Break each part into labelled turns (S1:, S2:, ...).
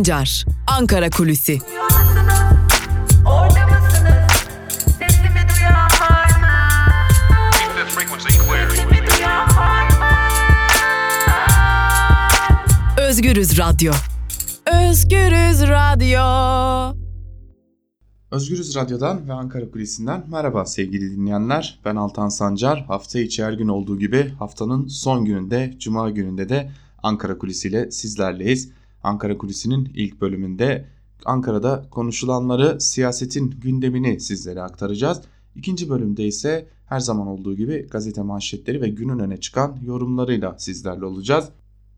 S1: Sancar, Ankara Kulüsi. Özgürüz Radyo. Özgürüz Radyo.
S2: Özgürüz Radyo'dan ve Ankara Kulisi'nden merhaba sevgili dinleyenler. Ben Altan Sancar. Hafta içi her gün olduğu gibi haftanın son gününde, Cuma gününde de Ankara Kulisi ile sizlerleyiz. Ankara Kulisi'nin ilk bölümünde Ankara'da konuşulanları, siyasetin gündemini sizlere aktaracağız. İkinci bölümde ise her zaman olduğu gibi gazete manşetleri ve günün öne çıkan yorumlarıyla sizlerle olacağız.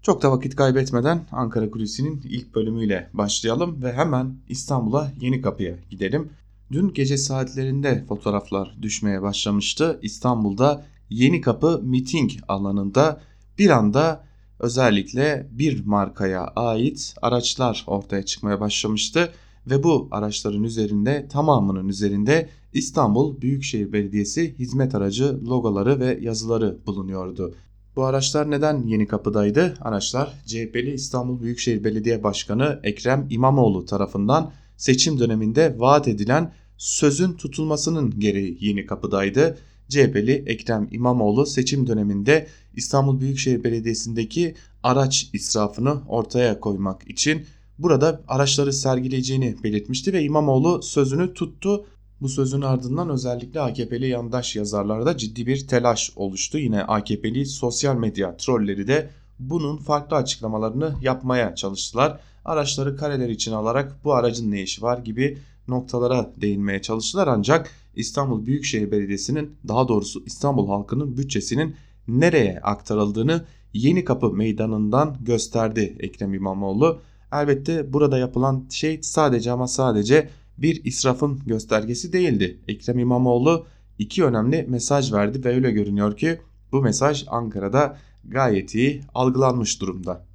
S2: Çok da vakit kaybetmeden Ankara Kulisi'nin ilk bölümüyle başlayalım ve hemen İstanbul'a Yeni Kapı'ya gidelim. Dün gece saatlerinde fotoğraflar düşmeye başlamıştı. İstanbul'da Yeni Kapı miting alanında bir anda özellikle bir markaya ait araçlar ortaya çıkmaya başlamıştı ve bu araçların üzerinde tamamının üzerinde İstanbul Büyükşehir Belediyesi hizmet aracı logoları ve yazıları bulunuyordu. Bu araçlar neden Yeni Kapı'daydı? Araçlar CHP'li İstanbul Büyükşehir Belediye Başkanı Ekrem İmamoğlu tarafından seçim döneminde vaat edilen sözün tutulmasının gereği Yeni Kapı'daydı. CHP'li Ekrem İmamoğlu seçim döneminde İstanbul Büyükşehir Belediyesi'ndeki araç israfını ortaya koymak için burada araçları sergileyeceğini belirtmişti ve İmamoğlu sözünü tuttu. Bu sözün ardından özellikle AKP'li yandaş yazarlarda ciddi bir telaş oluştu. Yine AKP'li sosyal medya trolleri de bunun farklı açıklamalarını yapmaya çalıştılar. Araçları kareler için alarak bu aracın ne işi var gibi noktalara değinmeye çalıştılar ancak İstanbul Büyükşehir Belediyesi'nin daha doğrusu İstanbul halkının bütçesinin nereye aktarıldığını Yeni Kapı Meydanı'ndan gösterdi Ekrem İmamoğlu. Elbette burada yapılan şey sadece ama sadece bir israfın göstergesi değildi. Ekrem İmamoğlu iki önemli mesaj verdi ve öyle görünüyor ki bu mesaj Ankara'da gayet iyi algılanmış durumda.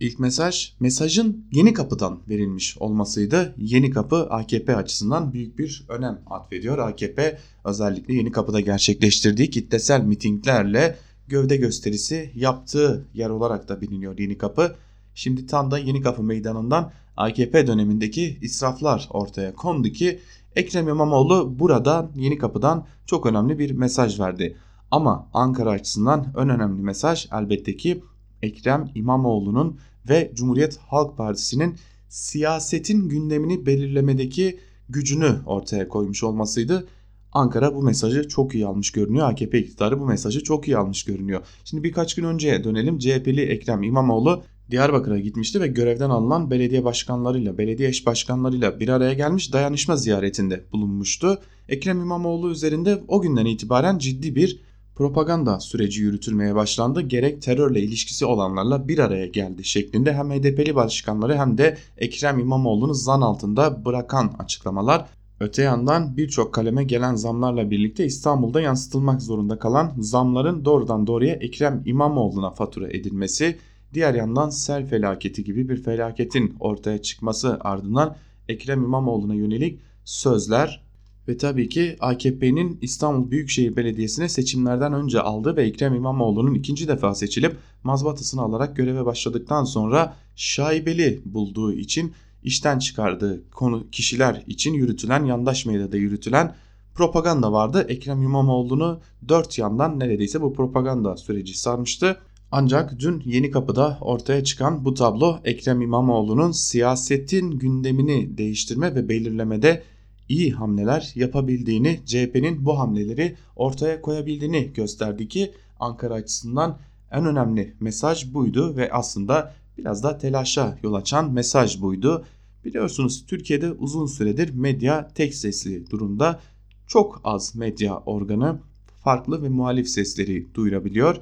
S2: İlk mesaj mesajın yeni kapıdan verilmiş olmasıydı. Yeni kapı AKP açısından büyük bir önem atfediyor. AKP özellikle yeni kapıda gerçekleştirdiği kitlesel mitinglerle gövde gösterisi yaptığı yer olarak da biliniyor yeni kapı. Şimdi tam da yeni kapı meydanından AKP dönemindeki israflar ortaya kondu ki Ekrem İmamoğlu burada yeni kapıdan çok önemli bir mesaj verdi. Ama Ankara açısından en önemli mesaj elbette ki Ekrem İmamoğlu'nun ve Cumhuriyet Halk Partisi'nin siyasetin gündemini belirlemedeki gücünü ortaya koymuş olmasıydı. Ankara bu mesajı çok iyi almış görünüyor. AKP iktidarı bu mesajı çok iyi almış görünüyor. Şimdi birkaç gün önceye dönelim. CHP'li Ekrem İmamoğlu Diyarbakır'a gitmişti ve görevden alınan belediye başkanlarıyla, belediye eş başkanlarıyla bir araya gelmiş dayanışma ziyaretinde bulunmuştu. Ekrem İmamoğlu üzerinde o günden itibaren ciddi bir propaganda süreci yürütülmeye başlandı. Gerek terörle ilişkisi olanlarla bir araya geldi şeklinde hem HDP'li başkanları hem de Ekrem İmamoğlu'nu zan altında bırakan açıklamalar. Öte yandan birçok kaleme gelen zamlarla birlikte İstanbul'da yansıtılmak zorunda kalan zamların doğrudan doğruya Ekrem İmamoğlu'na fatura edilmesi, diğer yandan sel felaketi gibi bir felaketin ortaya çıkması ardından Ekrem İmamoğlu'na yönelik sözler ve tabii ki AKP'nin İstanbul Büyükşehir Belediyesi'ne seçimlerden önce aldığı ve Ekrem İmamoğlu'nun ikinci defa seçilip mazbatasını alarak göreve başladıktan sonra şaibeli bulduğu için işten çıkardığı konu kişiler için yürütülen yandaş medyada yürütülen propaganda vardı. Ekrem İmamoğlu'nu dört yandan neredeyse bu propaganda süreci sarmıştı. Ancak dün Yeni Kapı'da ortaya çıkan bu tablo Ekrem İmamoğlu'nun siyasetin gündemini değiştirme ve belirlemede iyi hamleler yapabildiğini, CHP'nin bu hamleleri ortaya koyabildiğini gösterdi ki Ankara açısından en önemli mesaj buydu ve aslında biraz da telaşa yol açan mesaj buydu. Biliyorsunuz Türkiye'de uzun süredir medya tek sesli durumda. Çok az medya organı farklı ve muhalif sesleri duyurabiliyor.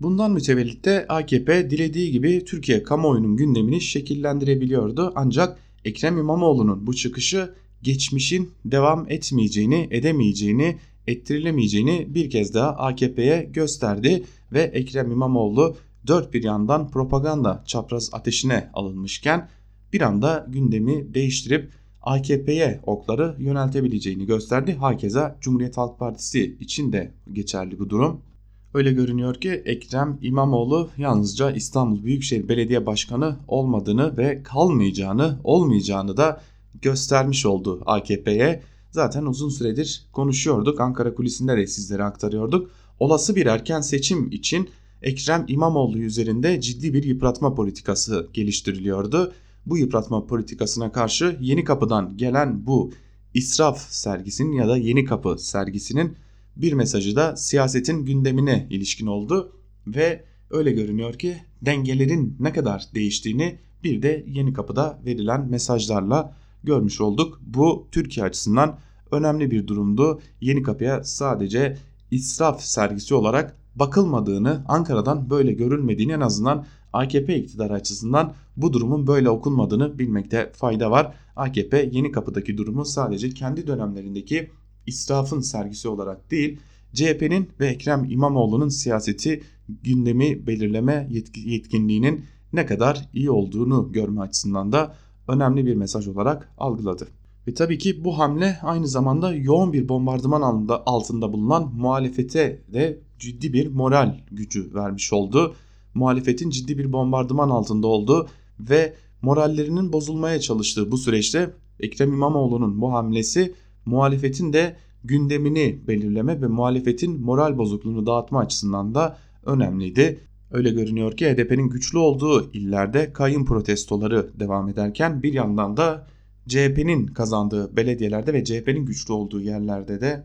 S2: Bundan mütevellit de AKP dilediği gibi Türkiye kamuoyunun gündemini şekillendirebiliyordu. Ancak Ekrem İmamoğlu'nun bu çıkışı geçmişin devam etmeyeceğini, edemeyeceğini, ettirilemeyeceğini bir kez daha AKP'ye gösterdi ve Ekrem İmamoğlu dört bir yandan propaganda çapraz ateşine alınmışken bir anda gündemi değiştirip AKP'ye okları yöneltebileceğini gösterdi. Hakeza Cumhuriyet Halk Partisi için de geçerli bu durum. Öyle görünüyor ki Ekrem İmamoğlu yalnızca İstanbul Büyükşehir Belediye Başkanı olmadığını ve kalmayacağını, olmayacağını da göstermiş oldu AKP'ye. Zaten uzun süredir konuşuyorduk. Ankara kulisinde de sizlere aktarıyorduk. Olası bir erken seçim için Ekrem İmamoğlu üzerinde ciddi bir yıpratma politikası geliştiriliyordu. Bu yıpratma politikasına karşı Yeni Kapı'dan gelen bu israf sergisinin ya da Yeni Kapı sergisinin bir mesajı da siyasetin gündemine ilişkin oldu ve öyle görünüyor ki dengelerin ne kadar değiştiğini bir de Yeni Kapı'da verilen mesajlarla görmüş olduk. Bu Türkiye açısından önemli bir durumdu. Yeni Kapı'ya sadece israf sergisi olarak bakılmadığını, Ankara'dan böyle görülmediğini en azından AKP iktidarı açısından bu durumun böyle okunmadığını bilmekte fayda var. AKP Yeni Kapı'daki durumu sadece kendi dönemlerindeki israfın sergisi olarak değil, CHP'nin ve Ekrem İmamoğlu'nun siyaseti gündemi belirleme yetkinliğinin ne kadar iyi olduğunu görme açısından da önemli bir mesaj olarak algıladı. Ve tabii ki bu hamle aynı zamanda yoğun bir bombardıman altında bulunan muhalefete de ciddi bir moral gücü vermiş oldu. Muhalefetin ciddi bir bombardıman altında olduğu ve morallerinin bozulmaya çalıştığı bu süreçte Ekrem İmamoğlu'nun bu hamlesi muhalefetin de gündemini belirleme ve muhalefetin moral bozukluğunu dağıtma açısından da önemliydi. Öyle görünüyor ki HDP'nin güçlü olduğu illerde kayın protestoları devam ederken bir yandan da CHP'nin kazandığı belediyelerde ve CHP'nin güçlü olduğu yerlerde de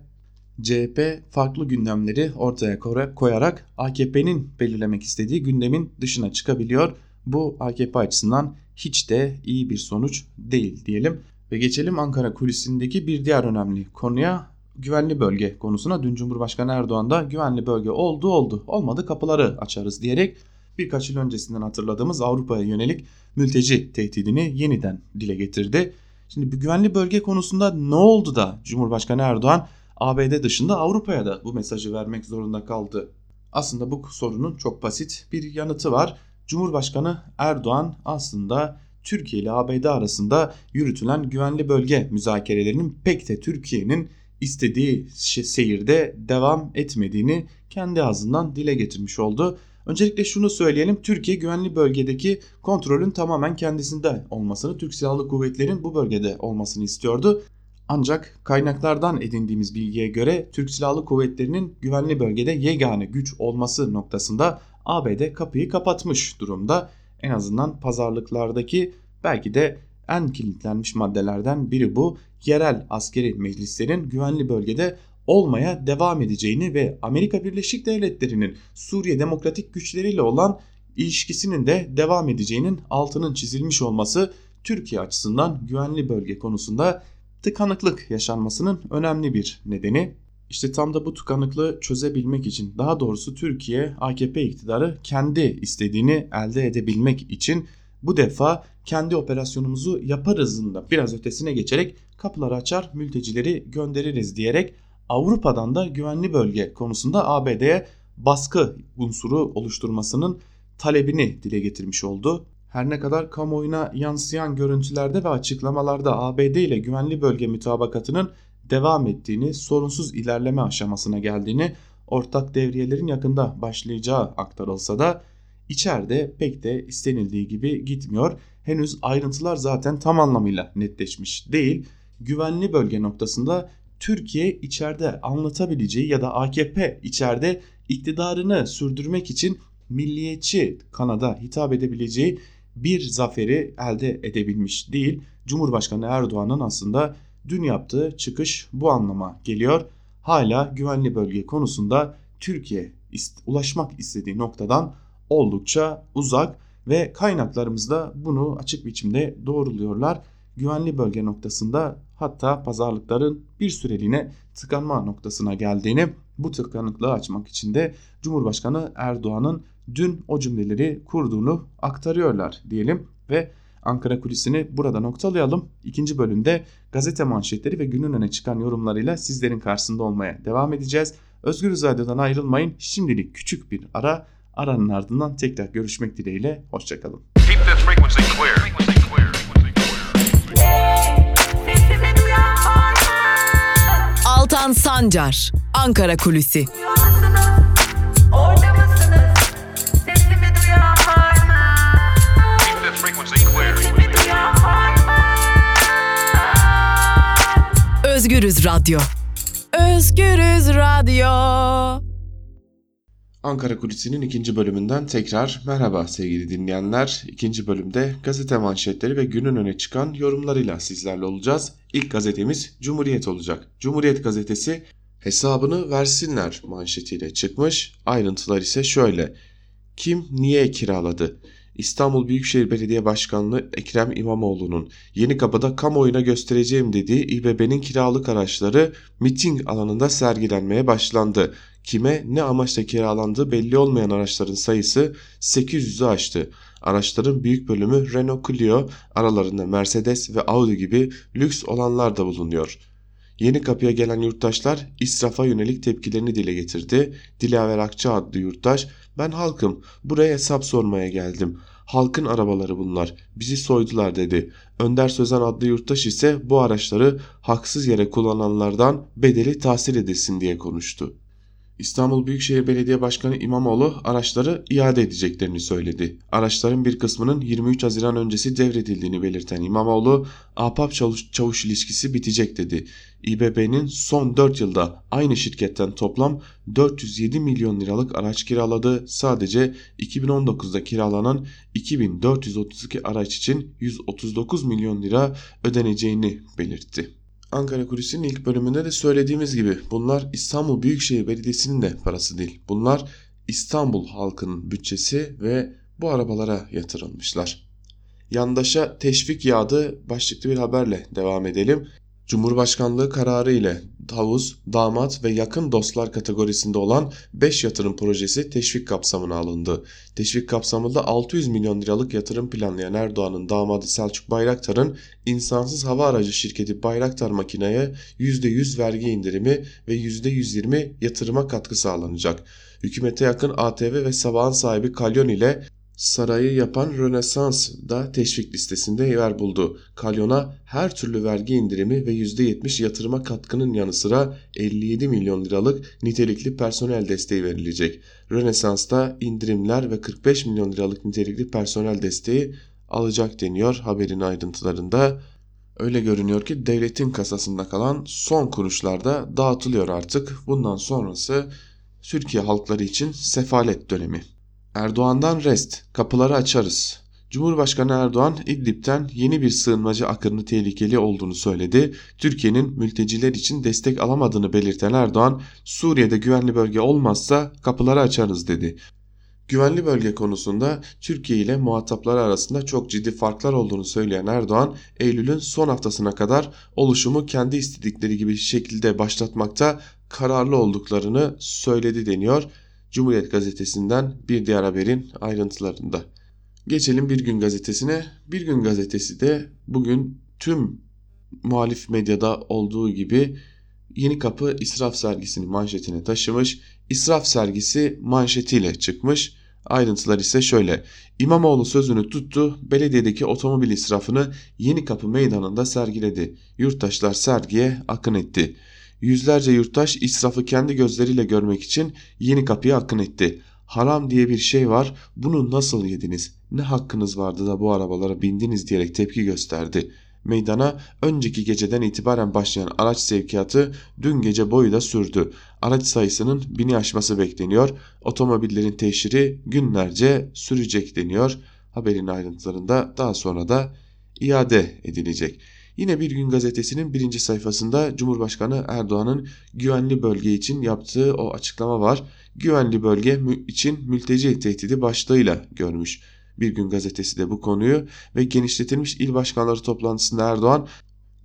S2: CHP farklı gündemleri ortaya koyarak AKP'nin belirlemek istediği gündemin dışına çıkabiliyor. Bu AKP açısından hiç de iyi bir sonuç değil diyelim. Ve geçelim Ankara kulisindeki bir diğer önemli konuya güvenli bölge konusuna. Dün Cumhurbaşkanı Erdoğan da güvenli bölge oldu oldu olmadı kapıları açarız diyerek birkaç yıl öncesinden hatırladığımız Avrupa'ya yönelik mülteci tehdidini yeniden dile getirdi. Şimdi bu güvenli bölge konusunda ne oldu da Cumhurbaşkanı Erdoğan ABD dışında Avrupa'ya da bu mesajı vermek zorunda kaldı? Aslında bu sorunun çok basit bir yanıtı var. Cumhurbaşkanı Erdoğan aslında Türkiye ile ABD arasında yürütülen güvenli bölge müzakerelerinin pek de Türkiye'nin istediği seyirde devam etmediğini kendi ağzından dile getirmiş oldu. Öncelikle şunu söyleyelim. Türkiye güvenli bölgedeki kontrolün tamamen kendisinde olmasını, Türk Silahlı Kuvvetleri'nin bu bölgede olmasını istiyordu. Ancak kaynaklardan edindiğimiz bilgiye göre Türk Silahlı Kuvvetleri'nin güvenli bölgede yegane güç olması noktasında ABD kapıyı kapatmış durumda. En azından pazarlıklardaki belki de en kilitlenmiş maddelerden biri bu. Yerel askeri meclislerin güvenli bölgede olmaya devam edeceğini ve Amerika Birleşik Devletleri'nin Suriye demokratik güçleriyle olan ilişkisinin de devam edeceğinin altının çizilmiş olması Türkiye açısından güvenli bölge konusunda tıkanıklık yaşanmasının önemli bir nedeni. İşte tam da bu tıkanıklığı çözebilmek için daha doğrusu Türkiye AKP iktidarı kendi istediğini elde edebilmek için bu defa kendi operasyonumuzu yaparızın da biraz ötesine geçerek kapıları açar mültecileri göndeririz diyerek Avrupa'dan da güvenli bölge konusunda ABD'ye baskı unsuru oluşturmasının talebini dile getirmiş oldu. Her ne kadar kamuoyuna yansıyan görüntülerde ve açıklamalarda ABD ile güvenli bölge mütabakatının devam ettiğini, sorunsuz ilerleme aşamasına geldiğini, ortak devriyelerin yakında başlayacağı aktarılsa da içeride pek de istenildiği gibi gitmiyor. Henüz ayrıntılar zaten tam anlamıyla netleşmiş değil. Güvenli bölge noktasında Türkiye içeride anlatabileceği ya da AKP içeride iktidarını sürdürmek için milliyetçi kanada hitap edebileceği bir zaferi elde edebilmiş değil. Cumhurbaşkanı Erdoğan'ın aslında dün yaptığı çıkış bu anlama geliyor. Hala güvenli bölge konusunda Türkiye ulaşmak istediği noktadan oldukça uzak ve kaynaklarımız da bunu açık biçimde doğruluyorlar. Güvenli bölge noktasında hatta pazarlıkların bir süreliğine tıkanma noktasına geldiğini bu tıkanıklığı açmak için de Cumhurbaşkanı Erdoğan'ın dün o cümleleri kurduğunu aktarıyorlar diyelim ve Ankara kulisini burada noktalayalım. İkinci bölümde gazete manşetleri ve günün öne çıkan yorumlarıyla sizlerin karşısında olmaya devam edeceğiz. Özgür Radyo'dan ayrılmayın. Şimdilik küçük bir ara. Aranın ardından tekrar görüşmek dileğiyle. Hoşçakalın.
S1: Hakan Sancar, Ankara Kulüsi. Özgürüz Radyo. Özgürüz Radyo.
S2: Ankara Kulisi'nin ikinci bölümünden tekrar merhaba sevgili dinleyenler. İkinci bölümde gazete manşetleri ve günün öne çıkan yorumlarıyla sizlerle olacağız. İlk gazetemiz Cumhuriyet olacak. Cumhuriyet gazetesi hesabını versinler manşetiyle çıkmış. Ayrıntılar ise şöyle. Kim niye kiraladı? İstanbul Büyükşehir Belediye Başkanlığı Ekrem İmamoğlu'nun yeni kapıda kamuoyuna göstereceğim dediği İBB'nin kiralık araçları miting alanında sergilenmeye başlandı. Kime ne amaçla kiralandığı belli olmayan araçların sayısı 800'ü aştı. Araçların büyük bölümü Renault Clio, aralarında Mercedes ve Audi gibi lüks olanlar da bulunuyor. Yeni kapıya gelen yurttaşlar israfa yönelik tepkilerini dile getirdi. Dilaver Akça adlı yurttaş ben halkım buraya hesap sormaya geldim. Halkın arabaları bunlar. Bizi soydular dedi. Önder Sözen adlı yurttaş ise bu araçları haksız yere kullananlardan bedeli tahsil edilsin diye konuştu. İstanbul Büyükşehir Belediye Başkanı İmamoğlu araçları iade edeceklerini söyledi. Araçların bir kısmının 23 Haziran öncesi devredildiğini belirten İmamoğlu, ahbap çavuş, çavuş ilişkisi bitecek dedi. İBB'nin son 4 yılda aynı şirketten toplam 407 milyon liralık araç kiraladı. Sadece 2019'da kiralanan 2432 araç için 139 milyon lira ödeneceğini belirtti. Ankara Kulisi'nin ilk bölümünde de söylediğimiz gibi bunlar İstanbul Büyükşehir Belediyesi'nin de parası değil. Bunlar İstanbul halkının bütçesi ve bu arabalara yatırılmışlar. Yandaşa teşvik yağdı başlıklı bir haberle devam edelim. Cumhurbaşkanlığı kararı ile havuz, damat ve yakın dostlar kategorisinde olan 5 yatırım projesi teşvik kapsamına alındı. Teşvik kapsamında 600 milyon liralık yatırım planlayan Erdoğan'ın damadı Selçuk Bayraktar'ın insansız hava aracı şirketi Bayraktar Makina'ya %100 vergi indirimi ve %120 yatırıma katkı sağlanacak. Hükümete yakın ATV ve Sabah'ın sahibi Kalyon ile sarayı yapan Rönesans da teşvik listesinde yer buldu. Kalyon'a her türlü vergi indirimi ve %70 yatırıma katkının yanı sıra 57 milyon liralık nitelikli personel desteği verilecek. Rönesans'ta indirimler ve 45 milyon liralık nitelikli personel desteği alacak deniyor haberin ayrıntılarında. Öyle görünüyor ki devletin kasasında kalan son kuruşlar da dağıtılıyor artık. Bundan sonrası Türkiye halkları için sefalet dönemi. Erdoğan'dan rest, kapıları açarız. Cumhurbaşkanı Erdoğan İdlib'den yeni bir sığınmacı akını tehlikeli olduğunu söyledi. Türkiye'nin mülteciler için destek alamadığını belirten Erdoğan, Suriye'de güvenli bölge olmazsa kapıları açarız dedi. Güvenli bölge konusunda Türkiye ile muhatapları arasında çok ciddi farklar olduğunu söyleyen Erdoğan, Eylül'ün son haftasına kadar oluşumu kendi istedikleri gibi şekilde başlatmakta kararlı olduklarını söyledi deniyor. Cumhuriyet gazetesinden bir diğer haberin ayrıntılarında. Geçelim Bir Gün gazetesine. Bir Gün gazetesi de bugün tüm muhalif medyada olduğu gibi Yeni Kapı İsraf sergisini manşetine taşımış. İsraf sergisi manşetiyle çıkmış. Ayrıntılar ise şöyle. İmamoğlu sözünü tuttu, belediyedeki otomobil israfını Yeni Kapı meydanında sergiledi. Yurttaşlar sergiye akın etti. Yüzlerce yurttaş israfı kendi gözleriyle görmek için yeni kapıya akın etti. Haram diye bir şey var bunu nasıl yediniz ne hakkınız vardı da bu arabalara bindiniz diyerek tepki gösterdi. Meydana önceki geceden itibaren başlayan araç sevkiyatı dün gece boyu da sürdü. Araç sayısının bini aşması bekleniyor. Otomobillerin teşhiri günlerce sürecek deniyor. Haberin ayrıntılarında daha sonra da iade edilecek. Yine Bir Gün Gazetesi'nin birinci sayfasında Cumhurbaşkanı Erdoğan'ın güvenli bölge için yaptığı o açıklama var. Güvenli bölge için mülteci tehdidi başlığıyla görmüş. Bir Gün Gazetesi de bu konuyu ve genişletilmiş il başkanları toplantısında Erdoğan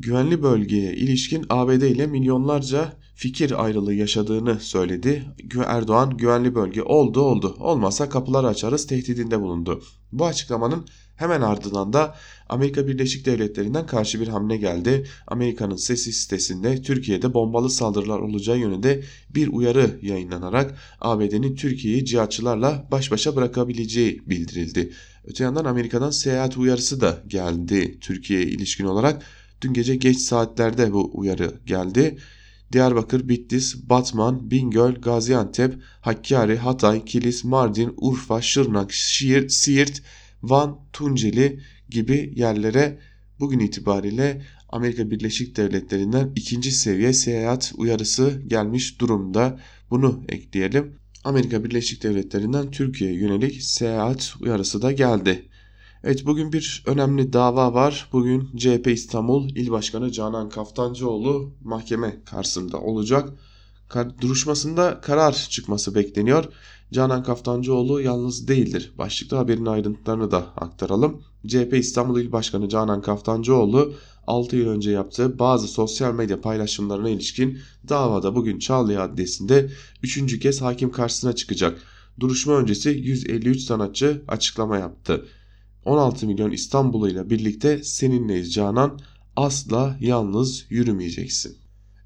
S2: güvenli bölgeye ilişkin ABD ile milyonlarca fikir ayrılığı yaşadığını söyledi. Erdoğan güvenli bölge oldu oldu olmazsa kapıları açarız tehdidinde bulundu. Bu açıklamanın Hemen ardından da Amerika Birleşik Devletleri'nden karşı bir hamle geldi. Amerika'nın sesi sitesinde Türkiye'de bombalı saldırılar olacağı yönünde bir uyarı yayınlanarak ABD'nin Türkiye'yi cihatçılarla baş başa bırakabileceği bildirildi. Öte yandan Amerika'dan seyahat uyarısı da geldi Türkiye'ye ilişkin olarak. Dün gece geç saatlerde bu uyarı geldi. Diyarbakır, Bitlis, Batman, Bingöl, Gaziantep, Hakkari, Hatay, Kilis, Mardin, Urfa, Şırnak, Siirt, Van, Tunceli gibi yerlere bugün itibariyle Amerika Birleşik Devletleri'nden ikinci seviye seyahat uyarısı gelmiş durumda. Bunu ekleyelim. Amerika Birleşik Devletleri'nden Türkiye'ye yönelik seyahat uyarısı da geldi. Evet bugün bir önemli dava var. Bugün CHP İstanbul İl Başkanı Canan Kaftancıoğlu mahkeme karşısında olacak. Duruşmasında karar çıkması bekleniyor. Canan Kaftancıoğlu yalnız değildir. Başlıkta haberin ayrıntılarını da aktaralım. CHP İstanbul İl Başkanı Canan Kaftancıoğlu 6 yıl önce yaptığı bazı sosyal medya paylaşımlarına ilişkin davada bugün Çağlayan Adliyesi'nde 3. kez hakim karşısına çıkacak. Duruşma öncesi 153 sanatçı açıklama yaptı. 16 milyon İstanbul'u ile birlikte seninleyiz Canan asla yalnız yürümeyeceksin.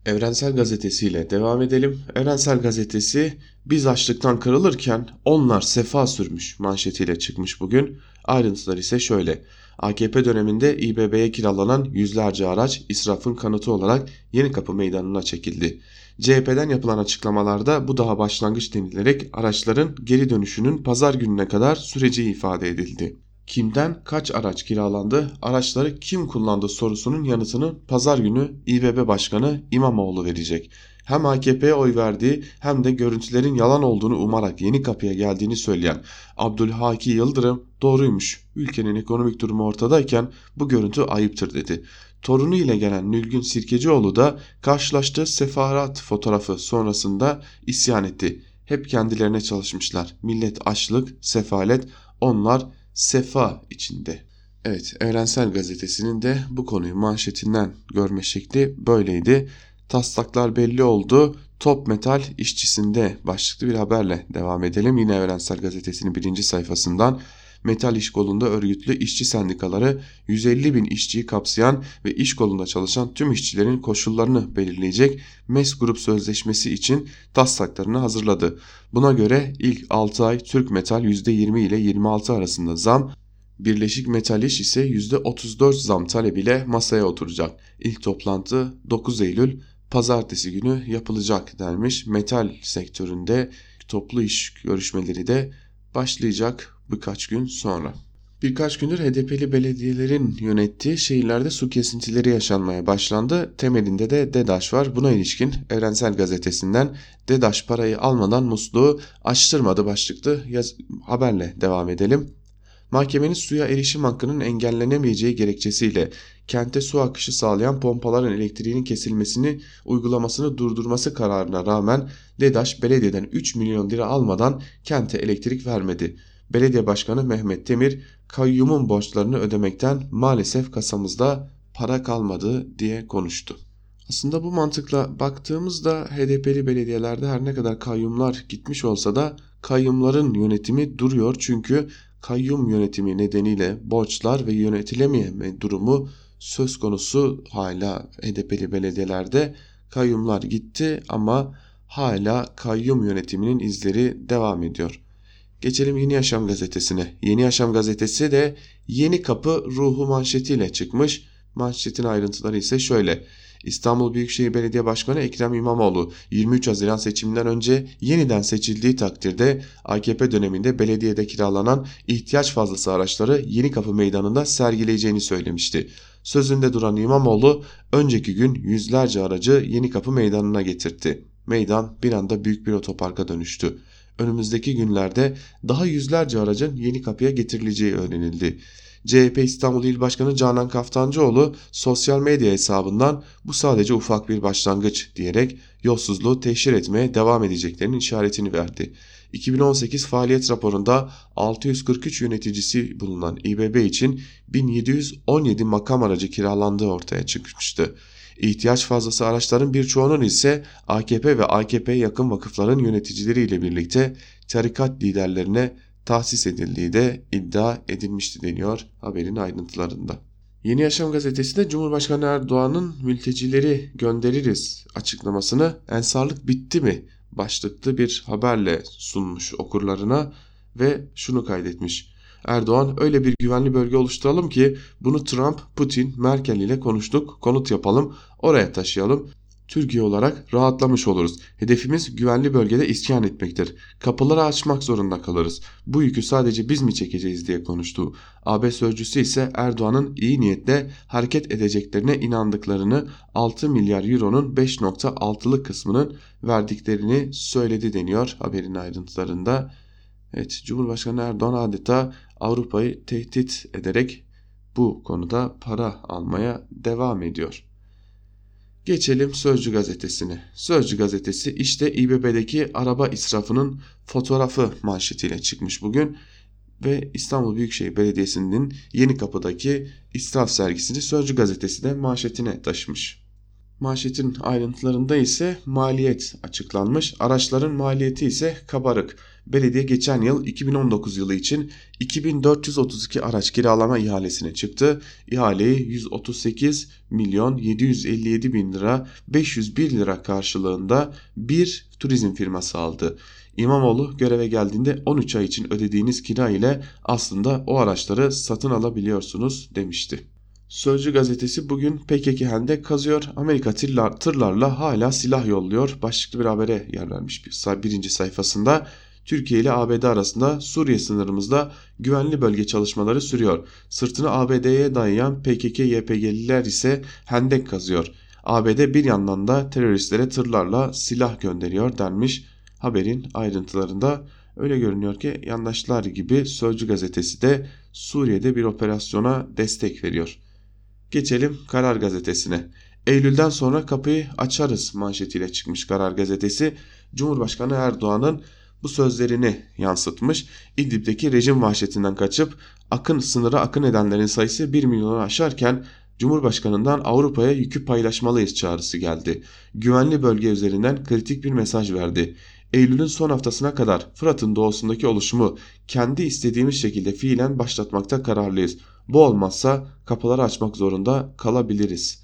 S2: Evrensel Gazetesi ile devam edelim. Evrensel Gazetesi biz açlıktan kırılırken onlar sefa sürmüş manşetiyle çıkmış bugün. Ayrıntılar ise şöyle. AKP döneminde İBB'ye kiralanan yüzlerce araç israfın kanıtı olarak Yeni Kapı Meydanı'na çekildi. CHP'den yapılan açıklamalarda bu daha başlangıç denilerek araçların geri dönüşünün pazar gününe kadar süreci ifade edildi kimden kaç araç kiralandı, araçları kim kullandı sorusunun yanıtını pazar günü İBB Başkanı İmamoğlu verecek. Hem AKP'ye oy verdiği hem de görüntülerin yalan olduğunu umarak yeni kapıya geldiğini söyleyen Abdülhaki Yıldırım doğruymuş. Ülkenin ekonomik durumu ortadayken bu görüntü ayıptır dedi. Torunu ile gelen Nülgün Sirkecioğlu da karşılaştığı sefarat fotoğrafı sonrasında isyan etti. Hep kendilerine çalışmışlar. Millet açlık, sefalet, onlar sefa içinde. Evet Evrensel Gazetesi'nin de bu konuyu manşetinden görme şekli böyleydi. Taslaklar belli oldu. Top Metal işçisinde başlıklı bir haberle devam edelim. Yine Evrensel Gazetesi'nin birinci sayfasından metal iş kolunda örgütlü işçi sendikaları 150 bin işçiyi kapsayan ve iş kolunda çalışan tüm işçilerin koşullarını belirleyecek MES grup sözleşmesi için taslaklarını hazırladı. Buna göre ilk 6 ay Türk Metal %20 ile 26 arasında zam, Birleşik Metal İş ise %34 zam talebiyle masaya oturacak. İlk toplantı 9 Eylül pazartesi günü yapılacak denmiş. Metal sektöründe toplu iş görüşmeleri de başlayacak birkaç gün sonra. Birkaç gündür HDP'li belediyelerin yönettiği şehirlerde su kesintileri yaşanmaya başlandı. Temelinde de DEDAŞ var. Buna ilişkin Evrensel Gazetesi'nden DEDAŞ parayı almadan musluğu açtırmadı başlıklı haberle devam edelim. Mahkemenin suya erişim hakkının engellenemeyeceği gerekçesiyle kente su akışı sağlayan pompaların elektriğinin kesilmesini uygulamasını durdurması kararına rağmen DEDAŞ belediyeden 3 milyon lira almadan kente elektrik vermedi. Belediye Başkanı Mehmet Demir kayyumun borçlarını ödemekten maalesef kasamızda para kalmadı diye konuştu. Aslında bu mantıkla baktığımızda HDP'li belediyelerde her ne kadar kayyumlar gitmiş olsa da kayyumların yönetimi duruyor. Çünkü kayyum yönetimi nedeniyle borçlar ve yönetilememe durumu söz konusu hala HDP'li belediyelerde kayyumlar gitti ama hala kayyum yönetiminin izleri devam ediyor. Geçelim Yeni Yaşam gazetesine. Yeni Yaşam gazetesi de Yeni Kapı ruhu manşetiyle çıkmış. Manşetin ayrıntıları ise şöyle. İstanbul Büyükşehir Belediye Başkanı Ekrem İmamoğlu 23 Haziran seçiminden önce yeniden seçildiği takdirde AKP döneminde belediyede kiralanan ihtiyaç fazlası araçları Yeni Kapı Meydanı'nda sergileyeceğini söylemişti. Sözünde duran İmamoğlu önceki gün yüzlerce aracı Yeni Kapı Meydanı'na getirtti. Meydan bir anda büyük bir otoparka dönüştü önümüzdeki günlerde daha yüzlerce aracın yeni kapıya getirileceği öğrenildi. CHP İstanbul İl Başkanı Canan Kaftancıoğlu sosyal medya hesabından bu sadece ufak bir başlangıç diyerek yolsuzluğu teşhir etmeye devam edeceklerinin işaretini verdi. 2018 faaliyet raporunda 643 yöneticisi bulunan İBB için 1717 makam aracı kiralandığı ortaya çıkmıştı. İhtiyaç fazlası araçların birçoğunun ise AKP ve AKP'ye yakın vakıfların yöneticileriyle birlikte tarikat liderlerine tahsis edildiği de iddia edilmişti deniyor haberin ayrıntılarında. Yeni Yaşam gazetesi de Cumhurbaşkanı Erdoğan'ın mültecileri göndeririz açıklamasını ensarlık bitti mi başlıklı bir haberle sunmuş okurlarına ve şunu kaydetmiş. Erdoğan öyle bir güvenli bölge oluşturalım ki bunu Trump, Putin, Merkel ile konuştuk, konut yapalım, oraya taşıyalım. Türkiye olarak rahatlamış oluruz. Hedefimiz güvenli bölgede iskan etmektir. Kapıları açmak zorunda kalırız. Bu yükü sadece biz mi çekeceğiz diye konuştu. AB sözcüsü ise Erdoğan'ın iyi niyetle hareket edeceklerine inandıklarını 6 milyar euronun 5.6'lık kısmının verdiklerini söyledi deniyor haberin ayrıntılarında. Evet Cumhurbaşkanı Erdoğan adeta Avrupa'yı tehdit ederek bu konuda para almaya devam ediyor. Geçelim Sözcü gazetesine. Sözcü gazetesi işte İBB'deki araba israfının fotoğrafı manşetiyle çıkmış bugün ve İstanbul Büyükşehir Belediyesi'nin Yeni Kapı'daki israf sergisini Sözcü gazetesi de manşetine taşımış. Manşetin ayrıntılarında ise maliyet açıklanmış. Araçların maliyeti ise kabarık. Belediye geçen yıl 2019 yılı için 2432 araç kiralama ihalesine çıktı. İhaleyi 138 milyon 757 bin lira 501 lira karşılığında bir turizm firması aldı. İmamoğlu göreve geldiğinde 13 ay için ödediğiniz kira ile aslında o araçları satın alabiliyorsunuz demişti. Sözcü gazetesi bugün PKK Hendek kazıyor. Amerika tırlar, tırlarla hala silah yolluyor. Başlıklı bir habere yer vermiş bir, birinci sayfasında. Türkiye ile ABD arasında Suriye sınırımızda güvenli bölge çalışmaları sürüyor. Sırtını ABD'ye dayayan PKK-YPG'liler ise hendek kazıyor. ABD bir yandan da teröristlere tırlarla silah gönderiyor denmiş haberin ayrıntılarında. Öyle görünüyor ki yandaşlar gibi Sözcü gazetesi de Suriye'de bir operasyona destek veriyor. Geçelim Karar Gazetesi'ne. Eylül'den sonra kapıyı açarız manşetiyle çıkmış Karar Gazetesi. Cumhurbaşkanı Erdoğan'ın bu sözlerini yansıtmış. İdlib'deki rejim vahşetinden kaçıp akın sınıra akın edenlerin sayısı 1 milyonu aşarken Cumhurbaşkanından Avrupa'ya yükü paylaşmalıyız çağrısı geldi. Güvenli bölge üzerinden kritik bir mesaj verdi. Eylül'ün son haftasına kadar Fırat'ın doğusundaki oluşumu kendi istediğimiz şekilde fiilen başlatmakta kararlıyız. Bu olmazsa kapıları açmak zorunda kalabiliriz.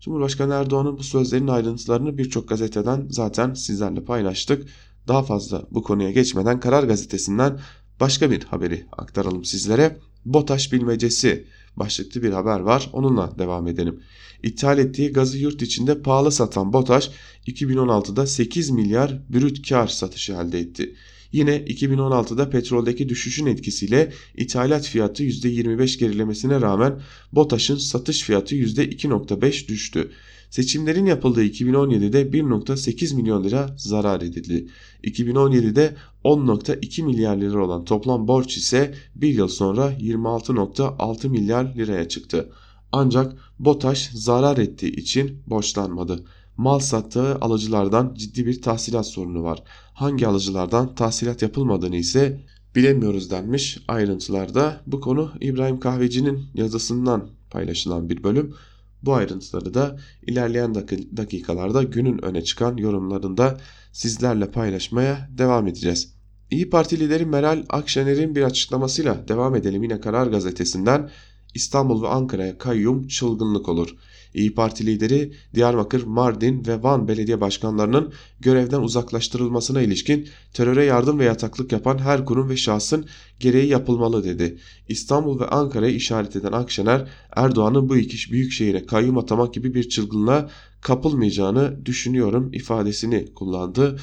S2: Cumhurbaşkanı Erdoğan'ın bu sözlerinin ayrıntılarını birçok gazeteden zaten sizlerle paylaştık. Daha fazla bu konuya geçmeden Karar Gazetesi'nden başka bir haberi aktaralım sizlere. BOTAŞ bilmecesi başlıklı bir haber var. Onunla devam edelim. İthal ettiği gazı yurt içinde pahalı satan BOTAŞ 2016'da 8 milyar brüt kar satışı elde etti. Yine 2016'da petroldeki düşüşün etkisiyle ithalat fiyatı %25 gerilemesine rağmen BOTAŞ'ın satış fiyatı %2.5 düştü. Seçimlerin yapıldığı 2017'de 1.8 milyon lira zarar edildi. 2017'de 10.2 milyar lira olan toplam borç ise bir yıl sonra 26.6 milyar liraya çıktı. Ancak BOTAŞ zarar ettiği için borçlanmadı. Mal sattığı alıcılardan ciddi bir tahsilat sorunu var. Hangi alıcılardan tahsilat yapılmadığını ise bilemiyoruz denmiş ayrıntılarda. Bu konu İbrahim Kahveci'nin yazısından paylaşılan bir bölüm. Bu ayrıntıları da ilerleyen dakikalarda günün öne çıkan yorumlarında sizlerle paylaşmaya devam edeceğiz. İyi Parti lideri Meral Akşener'in bir açıklamasıyla devam edelim yine Karar Gazetesi'nden İstanbul ve Ankara'ya kayyum çılgınlık olur. İyi Parti lideri Diyarbakır, Mardin ve Van belediye başkanlarının görevden uzaklaştırılmasına ilişkin teröre yardım ve yataklık yapan her kurum ve şahsın gereği yapılmalı dedi. İstanbul ve Ankara'yı işaret eden Akşener, Erdoğan'ın bu iki büyük şehire kayyum atamak gibi bir çılgınlığa kapılmayacağını düşünüyorum ifadesini kullandı.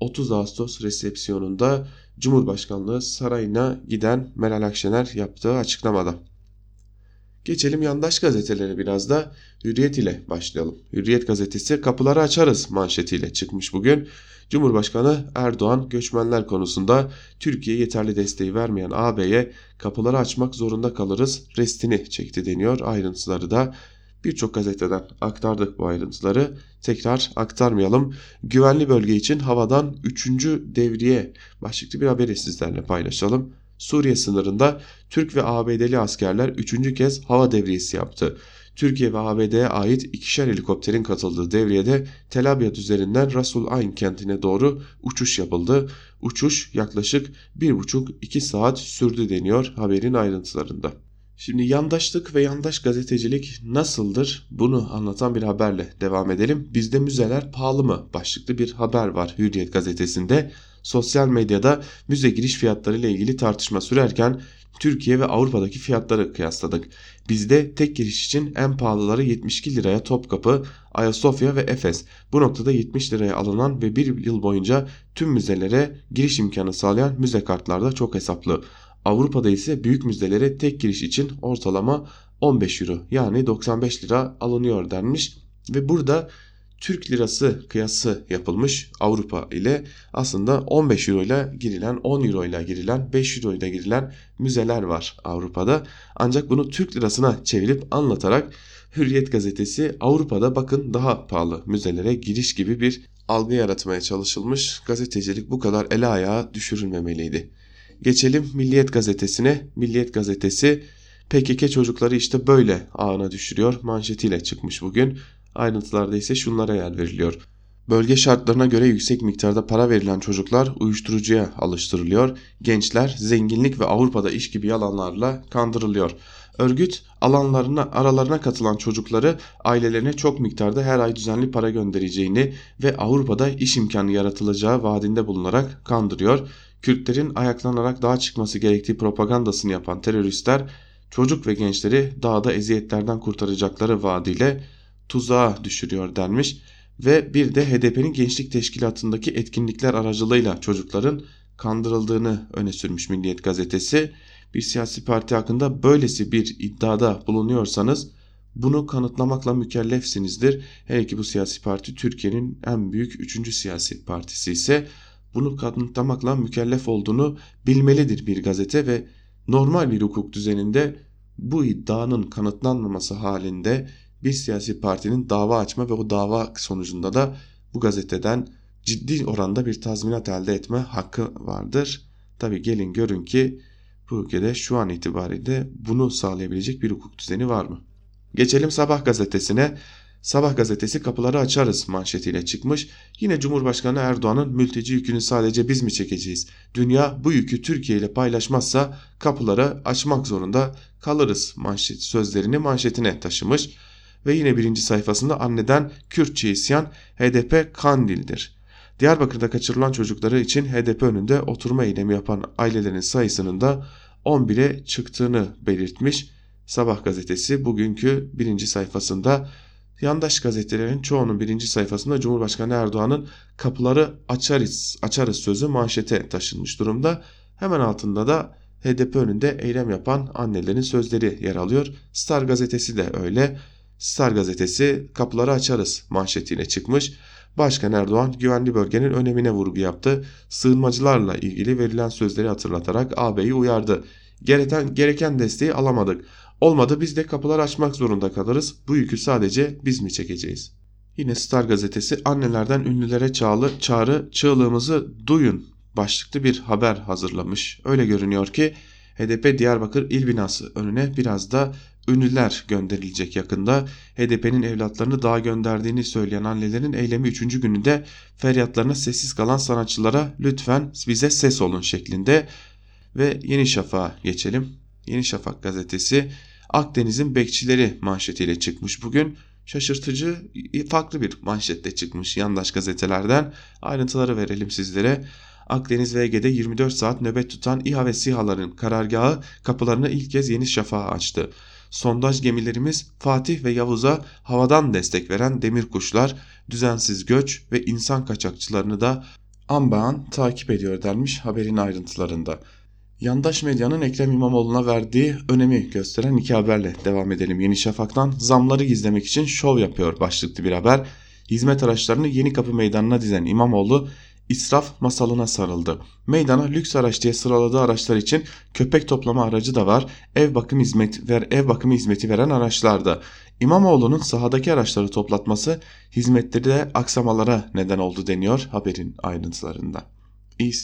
S2: 30 Ağustos resepsiyonunda Cumhurbaşkanlığı sarayına giden Meral Akşener yaptığı açıklamada. Geçelim yandaş gazetelere biraz da Hürriyet ile başlayalım. Hürriyet gazetesi kapıları açarız manşetiyle çıkmış bugün. Cumhurbaşkanı Erdoğan göçmenler konusunda Türkiye yeterli desteği vermeyen AB'ye kapıları açmak zorunda kalırız restini çekti deniyor. Ayrıntıları da birçok gazeteden aktardık bu ayrıntıları. Tekrar aktarmayalım. Güvenli bölge için havadan 3. devriye başlıklı bir haberi sizlerle paylaşalım. Suriye sınırında Türk ve ABD'li askerler üçüncü kez hava devriyesi yaptı. Türkiye ve ABD'ye ait ikişer helikopterin katıldığı devriyede Tel Abyad üzerinden Rasul Ayn kentine doğru uçuş yapıldı. Uçuş yaklaşık 1,5-2 saat sürdü deniyor haberin ayrıntılarında. Şimdi yandaşlık ve yandaş gazetecilik nasıldır bunu anlatan bir haberle devam edelim. Bizde müzeler pahalı mı başlıklı bir haber var Hürriyet gazetesinde sosyal medyada müze giriş fiyatları ile ilgili tartışma sürerken Türkiye ve Avrupa'daki fiyatları kıyasladık. Bizde tek giriş için en pahalıları 72 liraya Topkapı, Ayasofya ve Efes. Bu noktada 70 liraya alınan ve bir yıl boyunca tüm müzelere giriş imkanı sağlayan müze kartlarda çok hesaplı. Avrupa'da ise büyük müzelere tek giriş için ortalama 15 euro yani 95 lira alınıyor denmiş. Ve burada Türk lirası kıyası yapılmış Avrupa ile aslında 15 euro ile girilen 10 euro ile girilen 5 euro ile girilen müzeler var Avrupa'da. Ancak bunu Türk lirasına çevirip anlatarak Hürriyet gazetesi Avrupa'da bakın daha pahalı müzelere giriş gibi bir algı yaratmaya çalışılmış. Gazetecilik bu kadar ele ayağa düşürülmemeliydi. Geçelim Milliyet gazetesine. Milliyet gazetesi PKK çocukları işte böyle ağına düşürüyor manşetiyle çıkmış bugün. Ayrıntılarda ise şunlara yer veriliyor. Bölge şartlarına göre yüksek miktarda para verilen çocuklar uyuşturucuya alıştırılıyor. Gençler zenginlik ve Avrupa'da iş gibi yalanlarla kandırılıyor. Örgüt alanlarına aralarına katılan çocukları ailelerine çok miktarda her ay düzenli para göndereceğini ve Avrupa'da iş imkanı yaratılacağı vaadinde bulunarak kandırıyor. Kürtlerin ayaklanarak dağa çıkması gerektiği propagandasını yapan teröristler çocuk ve gençleri dağda eziyetlerden kurtaracakları vaadiyle tuzağa düşürüyor denmiş ve bir de HDP'nin gençlik teşkilatındaki etkinlikler aracılığıyla çocukların kandırıldığını öne sürmüş Milliyet gazetesi. Bir siyasi parti hakkında böylesi bir iddiada bulunuyorsanız bunu kanıtlamakla mükellefsinizdir. Hele ki bu siyasi parti Türkiye'nin en büyük üçüncü siyasi partisi ise bunu kanıtlamakla mükellef olduğunu bilmelidir bir gazete ve normal bir hukuk düzeninde bu iddianın kanıtlanmaması halinde bir siyasi partinin dava açma ve o dava sonucunda da bu gazeteden ciddi oranda bir tazminat elde etme hakkı vardır. Tabi gelin görün ki bu ülkede şu an itibariyle bunu sağlayabilecek bir hukuk düzeni var mı? Geçelim Sabah gazetesine. Sabah gazetesi kapıları açarız manşetiyle çıkmış. Yine Cumhurbaşkanı Erdoğan'ın mülteci yükünü sadece biz mi çekeceğiz? Dünya bu yükü Türkiye ile paylaşmazsa kapıları açmak zorunda kalırız manşet sözlerini manşetine taşımış. Ve yine birinci sayfasında anneden Kürtçe isyan HDP Kandil'dir. Diyarbakır'da kaçırılan çocukları için HDP önünde oturma eylemi yapan ailelerin sayısının da 11'e çıktığını belirtmiş. Sabah gazetesi bugünkü birinci sayfasında yandaş gazetelerin çoğunun birinci sayfasında Cumhurbaşkanı Erdoğan'ın kapıları açarız, açarız sözü manşete taşınmış durumda. Hemen altında da HDP önünde eylem yapan annelerin sözleri yer alıyor. Star gazetesi de öyle. Star gazetesi kapıları açarız manşetiyle çıkmış. Başkan Erdoğan güvenli bölgenin önemine vurgu yaptı. Sığınmacılarla ilgili verilen sözleri hatırlatarak AB'yi uyardı. Gereken, gereken desteği alamadık. Olmadı biz de kapılar açmak zorunda kalırız. Bu yükü sadece biz mi çekeceğiz? Yine Star gazetesi annelerden ünlülere çağrı, çağrı çığlığımızı duyun başlıklı bir haber hazırlamış. Öyle görünüyor ki HDP Diyarbakır il binası önüne biraz da ünlüler gönderilecek yakında. HDP'nin evlatlarını daha gönderdiğini söyleyen annelerin eylemi 3. gününde feryatlarına sessiz kalan sanatçılara lütfen bize ses olun şeklinde. Ve Yeni Şafak'a geçelim. Yeni Şafak gazetesi Akdeniz'in bekçileri manşetiyle çıkmış bugün. Şaşırtıcı farklı bir manşette çıkmış yandaş gazetelerden. Ayrıntıları verelim sizlere. Akdeniz ve Ege'de 24 saat nöbet tutan İHA ve SİHA'ların karargahı kapılarını ilk kez Yeni Şafak'a açtı. Sondaj gemilerimiz Fatih ve Yavuz'a havadan destek veren demir kuşlar, düzensiz göç ve insan kaçakçılarını da ambağan takip ediyor denmiş haberin ayrıntılarında. Yandaş medyanın Ekrem İmamoğlu'na verdiği önemi gösteren iki haberle devam edelim. Yeni Şafak'tan zamları gizlemek için şov yapıyor başlıklı bir haber. Hizmet araçlarını Yeni Kapı Meydanı'na dizen İmamoğlu israf masalına sarıldı. Meydana lüks araç diye sıraladığı araçlar için köpek toplama aracı da var. Ev bakım hizmet ver ev bakımı hizmeti veren araçlar da. İmamoğlu'nun sahadaki araçları toplatması hizmetleri de aksamalara neden oldu deniyor haberin ayrıntılarında.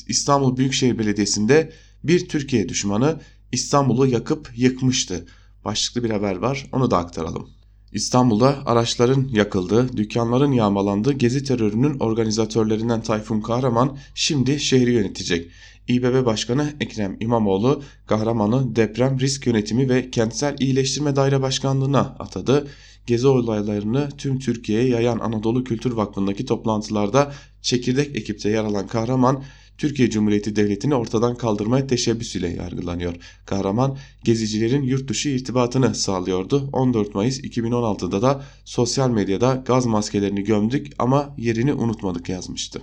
S2: İstanbul Büyükşehir Belediyesi'nde bir Türkiye düşmanı İstanbul'u yakıp yıkmıştı. Başlıklı bir haber var onu da aktaralım. İstanbul'da araçların yakıldığı, dükkanların yağmalandığı gezi terörünün organizatörlerinden Tayfun Kahraman şimdi şehri yönetecek. İBB Başkanı Ekrem İmamoğlu Kahraman'ı deprem risk yönetimi ve kentsel iyileştirme daire başkanlığına atadı. Gezi olaylarını tüm Türkiye'ye yayan Anadolu Kültür Vakfı'ndaki toplantılarda çekirdek ekipte yer alan Kahraman Türkiye Cumhuriyeti Devleti'ni ortadan kaldırmaya teşebbüsüyle yargılanıyor. Kahraman gezicilerin yurt dışı irtibatını sağlıyordu. 14 Mayıs 2016'da da sosyal medyada gaz maskelerini gömdük ama yerini unutmadık yazmıştı.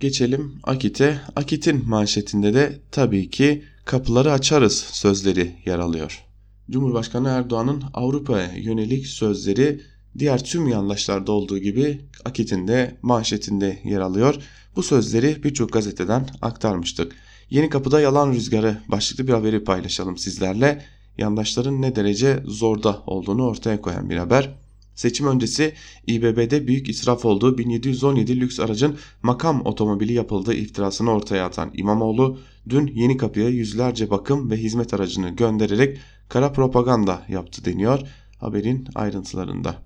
S2: Geçelim Akit'e. Akit'in manşetinde de tabii ki kapıları açarız sözleri yer alıyor. Cumhurbaşkanı Erdoğan'ın Avrupa'ya yönelik sözleri diğer tüm yandaşlarda olduğu gibi Akit'in de manşetinde yer alıyor. Bu sözleri birçok gazeteden aktarmıştık. Yeni Kapıda Yalan Rüzgarı başlıklı bir haberi paylaşalım sizlerle. Yandaşların ne derece zorda olduğunu ortaya koyan bir haber. Seçim öncesi İBB'de büyük israf olduğu 1717 lüks aracın makam otomobili yapıldığı iftirasını ortaya atan İmamoğlu dün Yeni Kapı'ya yüzlerce bakım ve hizmet aracını göndererek kara propaganda yaptı deniyor haberin ayrıntılarında.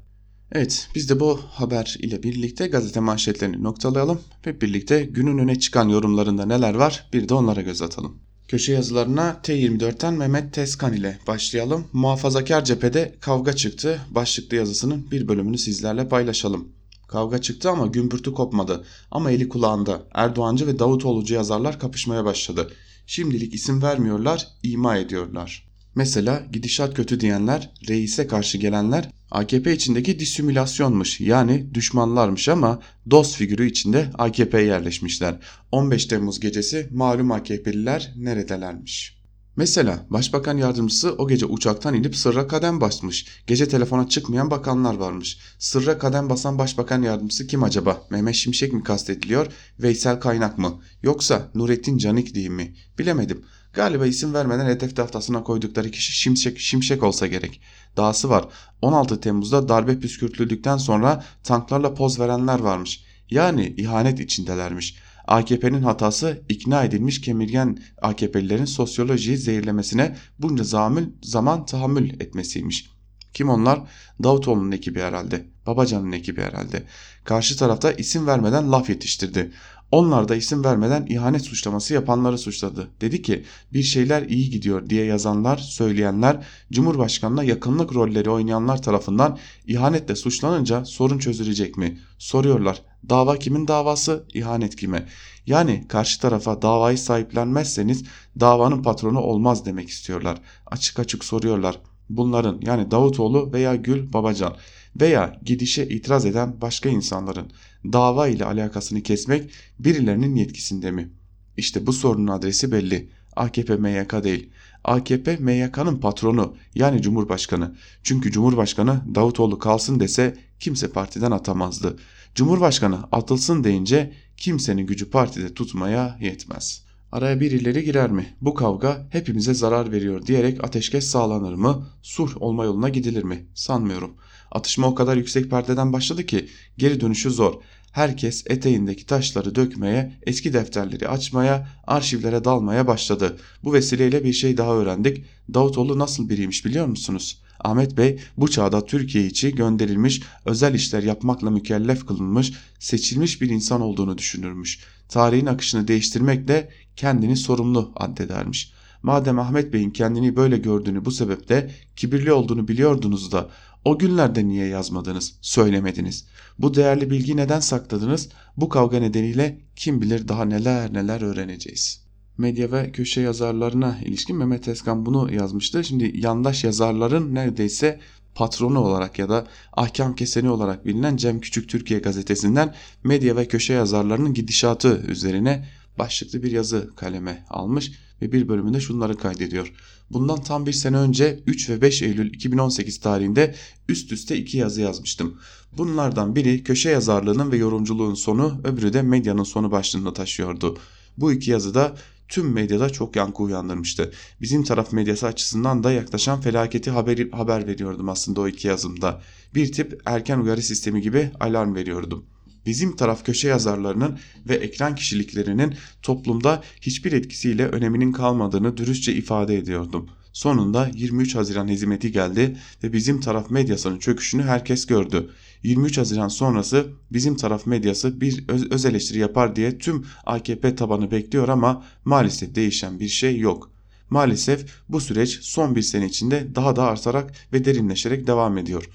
S2: Evet biz de bu haber ile birlikte gazete manşetlerini noktalayalım ve birlikte günün öne çıkan yorumlarında neler var bir de onlara göz atalım. Köşe yazılarına T24'ten Mehmet Tezkan ile başlayalım. Muhafazakar cephede kavga çıktı. Başlıklı yazısının bir bölümünü sizlerle paylaşalım. Kavga çıktı ama gümbürtü kopmadı. Ama eli kulağında. Erdoğancı ve Davutoğlu'cu yazarlar kapışmaya başladı. Şimdilik isim vermiyorlar, ima ediyorlar. Mesela gidişat kötü diyenler, reise karşı gelenler AKP içindeki dissimülasyonmuş yani düşmanlarmış ama dost figürü içinde AKP yerleşmişler. 15 Temmuz gecesi malum AKP'liler neredelermiş? Mesela başbakan yardımcısı o gece uçaktan inip sırra kadem basmış. Gece telefona çıkmayan bakanlar varmış. Sırra kadem basan başbakan yardımcısı kim acaba? Mehmet Şimşek mi kastediliyor? Veysel Kaynak mı? Yoksa Nurettin Canik değil mi? Bilemedim. Galiba isim vermeden hedef tahtasına koydukları kişi Şimşek, Şimşek olsa gerek. Dahası var 16 Temmuz'da darbe püskürtüldükten sonra tanklarla poz verenler varmış. Yani ihanet içindelermiş. AKP'nin hatası ikna edilmiş kemirgen AKP'lilerin sosyolojiyi zehirlemesine bunca zamül, zaman tahammül etmesiymiş. Kim onlar? Davutoğlu'nun ekibi herhalde. Babacan'ın ekibi herhalde. Karşı tarafta isim vermeden laf yetiştirdi. Onlar da isim vermeden ihanet suçlaması yapanları suçladı. Dedi ki bir şeyler iyi gidiyor diye yazanlar, söyleyenler, Cumhurbaşkanı'na yakınlık rolleri oynayanlar tarafından ihanetle suçlanınca sorun çözülecek mi? Soruyorlar. Dava kimin davası, ihanet kime? Yani karşı tarafa davayı sahiplenmezseniz davanın patronu olmaz demek istiyorlar. Açık açık soruyorlar. Bunların yani Davutoğlu veya Gül Babacan veya gidişe itiraz eden başka insanların dava ile alakasını kesmek birilerinin yetkisinde mi? İşte bu sorunun adresi belli. AKP MYK değil. AKP MYK'nın patronu yani Cumhurbaşkanı. Çünkü Cumhurbaşkanı Davutoğlu kalsın dese kimse partiden atamazdı. Cumhurbaşkanı atılsın deyince kimsenin gücü partide tutmaya yetmez. Araya birileri girer mi? Bu kavga hepimize zarar veriyor diyerek ateşkes sağlanır mı? Sulh olma yoluna gidilir mi? Sanmıyorum. Atışma o kadar yüksek perdeden başladı ki geri dönüşü zor. Herkes eteğindeki taşları dökmeye, eski defterleri açmaya, arşivlere dalmaya başladı. Bu vesileyle bir şey daha öğrendik. Davutoğlu nasıl biriymiş biliyor musunuz? Ahmet Bey bu çağda Türkiye içi gönderilmiş, özel işler yapmakla mükellef kılınmış, seçilmiş bir insan olduğunu düşünürmüş. Tarihin akışını değiştirmekle kendini sorumlu addedermiş. Madem Ahmet Bey'in kendini böyle gördüğünü bu sebeple kibirli olduğunu biliyordunuz da o günlerde niye yazmadınız, söylemediniz? Bu değerli bilgi neden sakladınız? Bu kavga nedeniyle kim bilir daha neler neler öğreneceğiz. Medya ve köşe yazarlarına ilişkin Mehmet Eskan bunu yazmıştı. Şimdi yandaş yazarların neredeyse patronu olarak ya da ahkam keseni olarak bilinen Cem Küçük Türkiye gazetesinden medya ve köşe yazarlarının gidişatı üzerine başlıklı bir yazı kaleme almış ve bir bölümünde şunları kaydediyor. Bundan tam bir sene önce 3 ve 5 Eylül 2018 tarihinde üst üste iki yazı yazmıştım. Bunlardan biri köşe yazarlığının ve yorumculuğun sonu öbürü de medyanın sonu başlığını taşıyordu. Bu iki yazıda tüm medyada çok yankı uyandırmıştı. Bizim taraf medyası açısından da yaklaşan felaketi haber, haber veriyordum aslında o iki yazımda. Bir tip erken uyarı sistemi gibi alarm veriyordum bizim taraf köşe yazarlarının ve ekran kişiliklerinin toplumda hiçbir etkisiyle öneminin kalmadığını dürüstçe ifade ediyordum. Sonunda 23 Haziran hizmeti geldi ve bizim taraf medyasının çöküşünü herkes gördü. 23 Haziran sonrası bizim taraf medyası bir öz, öz eleştiri yapar diye tüm AKP tabanı bekliyor ama maalesef değişen bir şey yok. Maalesef bu süreç son bir sene içinde daha da artarak ve derinleşerek devam ediyor.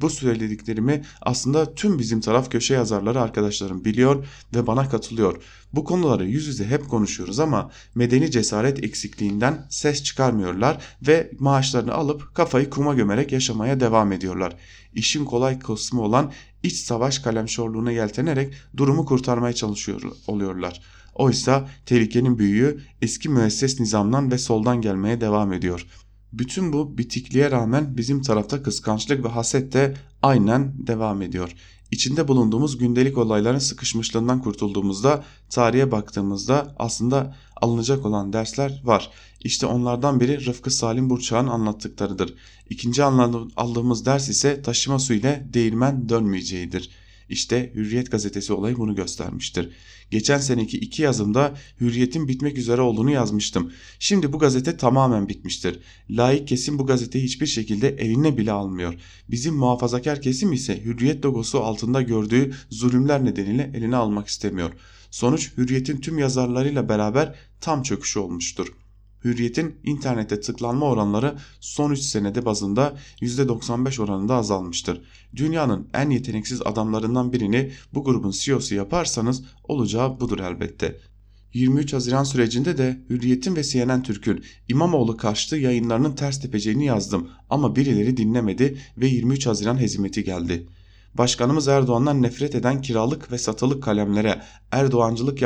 S2: Bu söylediklerimi aslında tüm bizim taraf köşe yazarları arkadaşlarım biliyor ve bana katılıyor. Bu konuları yüz yüze hep konuşuyoruz ama medeni cesaret eksikliğinden ses çıkarmıyorlar ve maaşlarını alıp kafayı kuma gömerek yaşamaya devam ediyorlar. İşin kolay kısmı olan iç savaş kalemşorluğuna yeltenerek durumu kurtarmaya çalışıyor oluyorlar. Oysa tehlikenin büyüğü eski müesses nizamdan ve soldan gelmeye devam ediyor. Bütün bu bitikliğe rağmen bizim tarafta kıskançlık ve haset de aynen devam ediyor. İçinde bulunduğumuz gündelik olayların sıkışmışlığından kurtulduğumuzda tarihe baktığımızda aslında alınacak olan dersler var. İşte onlardan biri Rıfkı Salim Burçak'ın anlattıklarıdır. İkinci aldığımız ders ise taşıma su ile değirmen dönmeyeceğidir. İşte Hürriyet gazetesi olayı bunu göstermiştir. Geçen seneki iki yazımda Hürriyet'in bitmek üzere olduğunu yazmıştım. Şimdi bu gazete tamamen bitmiştir. Laik kesim bu gazeteyi hiçbir şekilde eline bile almıyor. Bizim muhafazakar kesim ise Hürriyet logosu altında gördüğü zulümler nedeniyle eline almak istemiyor. Sonuç Hürriyet'in tüm yazarlarıyla beraber tam çöküşü olmuştur. Hürriyet'in internette tıklanma oranları son 3 senede bazında %95 oranında azalmıştır. Dünyanın en yeteneksiz adamlarından birini bu grubun CEO'su yaparsanız olacağı budur elbette. 23 Haziran sürecinde de Hürriyet'in ve CNN Türk'ün İmamoğlu karşıtı yayınlarının ters tepeceğini yazdım ama birileri dinlemedi ve 23 Haziran hezimeti geldi. Başkanımız Erdoğan'dan nefret eden kiralık ve satılık kalemlere Erdoğancılık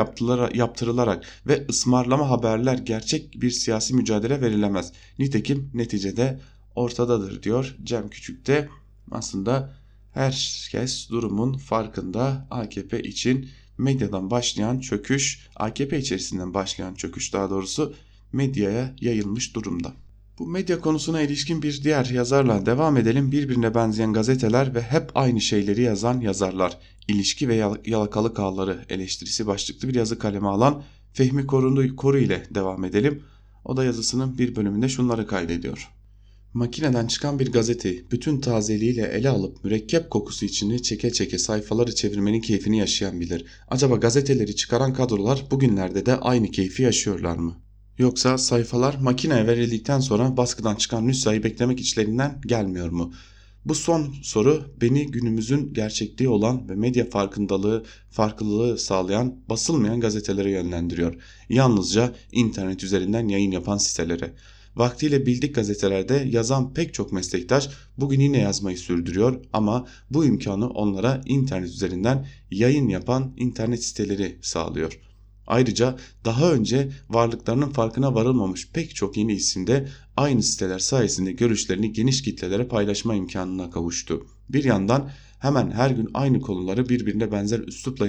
S2: yaptırılarak ve ısmarlama haberler gerçek bir siyasi mücadele verilemez. Nitekim neticede ortadadır diyor Cem Küçük de aslında herkes durumun farkında AKP için medyadan başlayan çöküş, AKP içerisinden başlayan çöküş daha doğrusu medyaya yayılmış durumda. Bu medya konusuna ilişkin bir diğer yazarla devam edelim. Birbirine benzeyen gazeteler ve hep aynı şeyleri yazan yazarlar. İlişki ve yalakalık ağları eleştirisi başlıklı bir yazı kaleme alan Fehmi Korundu, Koru ile devam edelim. O da yazısının bir bölümünde şunları kaydediyor. Makineden çıkan bir gazeteyi bütün tazeliğiyle ele alıp mürekkep kokusu içini çeke çeke sayfaları çevirmenin keyfini yaşayan bilir. Acaba gazeteleri çıkaran kadrolar bugünlerde de aynı keyfi yaşıyorlar mı? Yoksa sayfalar makineye verildikten sonra baskıdan çıkan nüshayı beklemek içlerinden gelmiyor mu? Bu son soru beni günümüzün gerçekliği olan ve medya farkındalığı, farklılığı sağlayan basılmayan gazetelere yönlendiriyor. Yalnızca internet üzerinden yayın yapan sitelere. Vaktiyle bildik gazetelerde yazan pek çok meslektaş bugün yine yazmayı sürdürüyor ama bu imkanı onlara internet üzerinden yayın yapan internet siteleri sağlıyor.'' Ayrıca daha önce varlıklarının farkına varılmamış pek çok yeni isim de aynı siteler sayesinde görüşlerini geniş kitlelere paylaşma imkanına kavuştu. Bir yandan hemen her gün aynı konuları birbirine benzer üslupla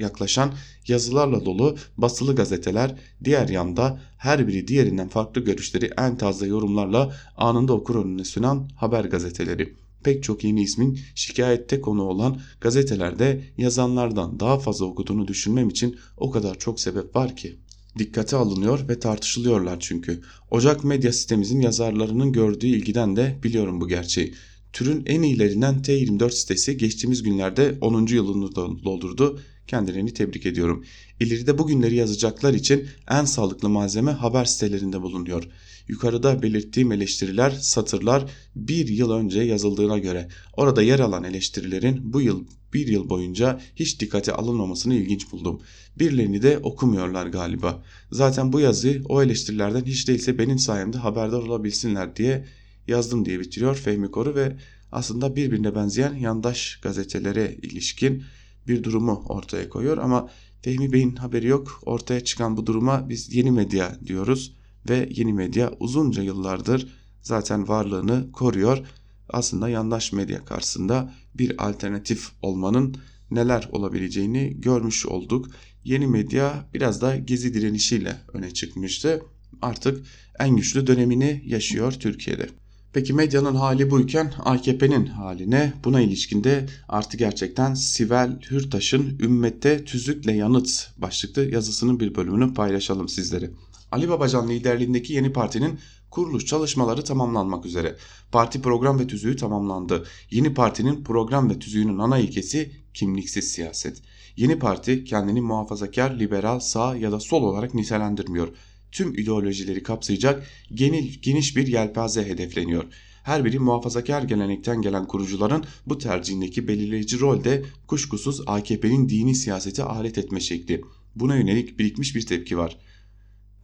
S2: yaklaşan yazılarla dolu basılı gazeteler, diğer yanda her biri diğerinden farklı görüşleri en taze yorumlarla anında okur önüne sunan haber gazeteleri pek çok yeni ismin şikayette konu olan gazetelerde yazanlardan daha fazla okuduğunu düşünmem için o kadar çok sebep var ki. Dikkate alınıyor ve tartışılıyorlar çünkü. Ocak medya sitemizin yazarlarının gördüğü ilgiden de biliyorum bu gerçeği. Türün en iyilerinden T24 sitesi geçtiğimiz günlerde 10. yılını doldurdu. Kendilerini tebrik ediyorum. İleride bugünleri yazacaklar için en sağlıklı malzeme haber sitelerinde bulunuyor. Yukarıda belirttiğim eleştiriler satırlar bir yıl önce yazıldığına göre orada yer alan eleştirilerin bu yıl bir yıl boyunca hiç dikkate alınmamasını ilginç buldum. Birilerini de okumuyorlar galiba. Zaten bu yazı o eleştirilerden hiç değilse benim sayemde haberdar olabilsinler diye yazdım diye bitiriyor Fehmi Koru ve aslında birbirine benzeyen yandaş gazetelere ilişkin bir durumu ortaya koyuyor ama Fehmi Bey'in haberi yok. Ortaya çıkan bu duruma biz yeni medya diyoruz ve yeni medya uzunca yıllardır zaten varlığını koruyor. Aslında yandaş medya karşısında bir alternatif olmanın neler olabileceğini görmüş olduk. Yeni medya biraz da gezi direnişiyle öne çıkmıştı. Artık en güçlü dönemini yaşıyor Türkiye'de. Peki medyanın hali buyken AKP'nin haline buna ilişkinde artı gerçekten Sivel Hürtaş'ın Ümmette Tüzükle Yanıt başlıklı yazısının bir bölümünü paylaşalım sizlere. Ali Babacan liderliğindeki yeni partinin kuruluş çalışmaları tamamlanmak üzere. Parti program ve tüzüğü tamamlandı. Yeni partinin program ve tüzüğünün ana ilkesi kimliksiz siyaset. Yeni parti kendini muhafazakar, liberal, sağ ya da sol olarak nitelendirmiyor. Tüm ideolojileri kapsayacak geniş bir yelpaze hedefleniyor. Her biri muhafazakar gelenekten gelen kurucuların bu tercihindeki belirleyici rolde kuşkusuz AKP'nin dini siyaseti alet etme şekli. Buna yönelik birikmiş bir tepki var.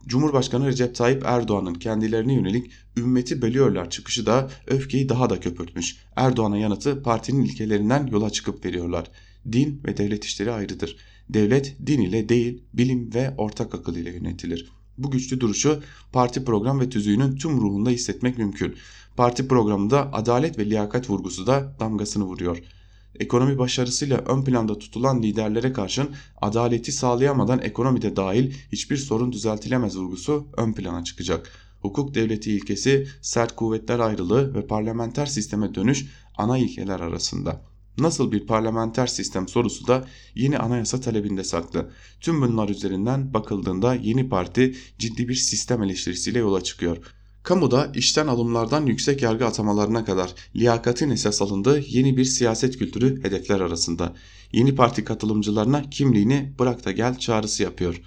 S2: Cumhurbaşkanı Recep Tayyip Erdoğan'ın kendilerine yönelik ümmeti bölüyorlar çıkışı da öfkeyi daha da köpürtmüş. Erdoğan'a yanıtı partinin ilkelerinden yola çıkıp veriyorlar. Din ve devlet işleri ayrıdır. Devlet din ile değil bilim ve ortak akıl ile yönetilir. Bu güçlü duruşu parti program ve tüzüğünün tüm ruhunda hissetmek mümkün. Parti programında adalet ve liyakat vurgusu da damgasını vuruyor. Ekonomi başarısıyla ön planda tutulan liderlere karşın adaleti sağlayamadan ekonomide dahil hiçbir sorun düzeltilemez vurgusu ön plana çıkacak. Hukuk devleti ilkesi, sert kuvvetler ayrılığı ve parlamenter sisteme dönüş ana ilkeler arasında. Nasıl bir parlamenter sistem sorusu da yeni anayasa talebinde saklı. Tüm bunlar üzerinden bakıldığında yeni parti ciddi bir sistem eleştirisiyle yola çıkıyor. Kamuda işten alımlardan yüksek yargı atamalarına kadar liyakatin esas alındığı yeni bir siyaset kültürü hedefler arasında. Yeni parti katılımcılarına kimliğini bırak da gel çağrısı yapıyor.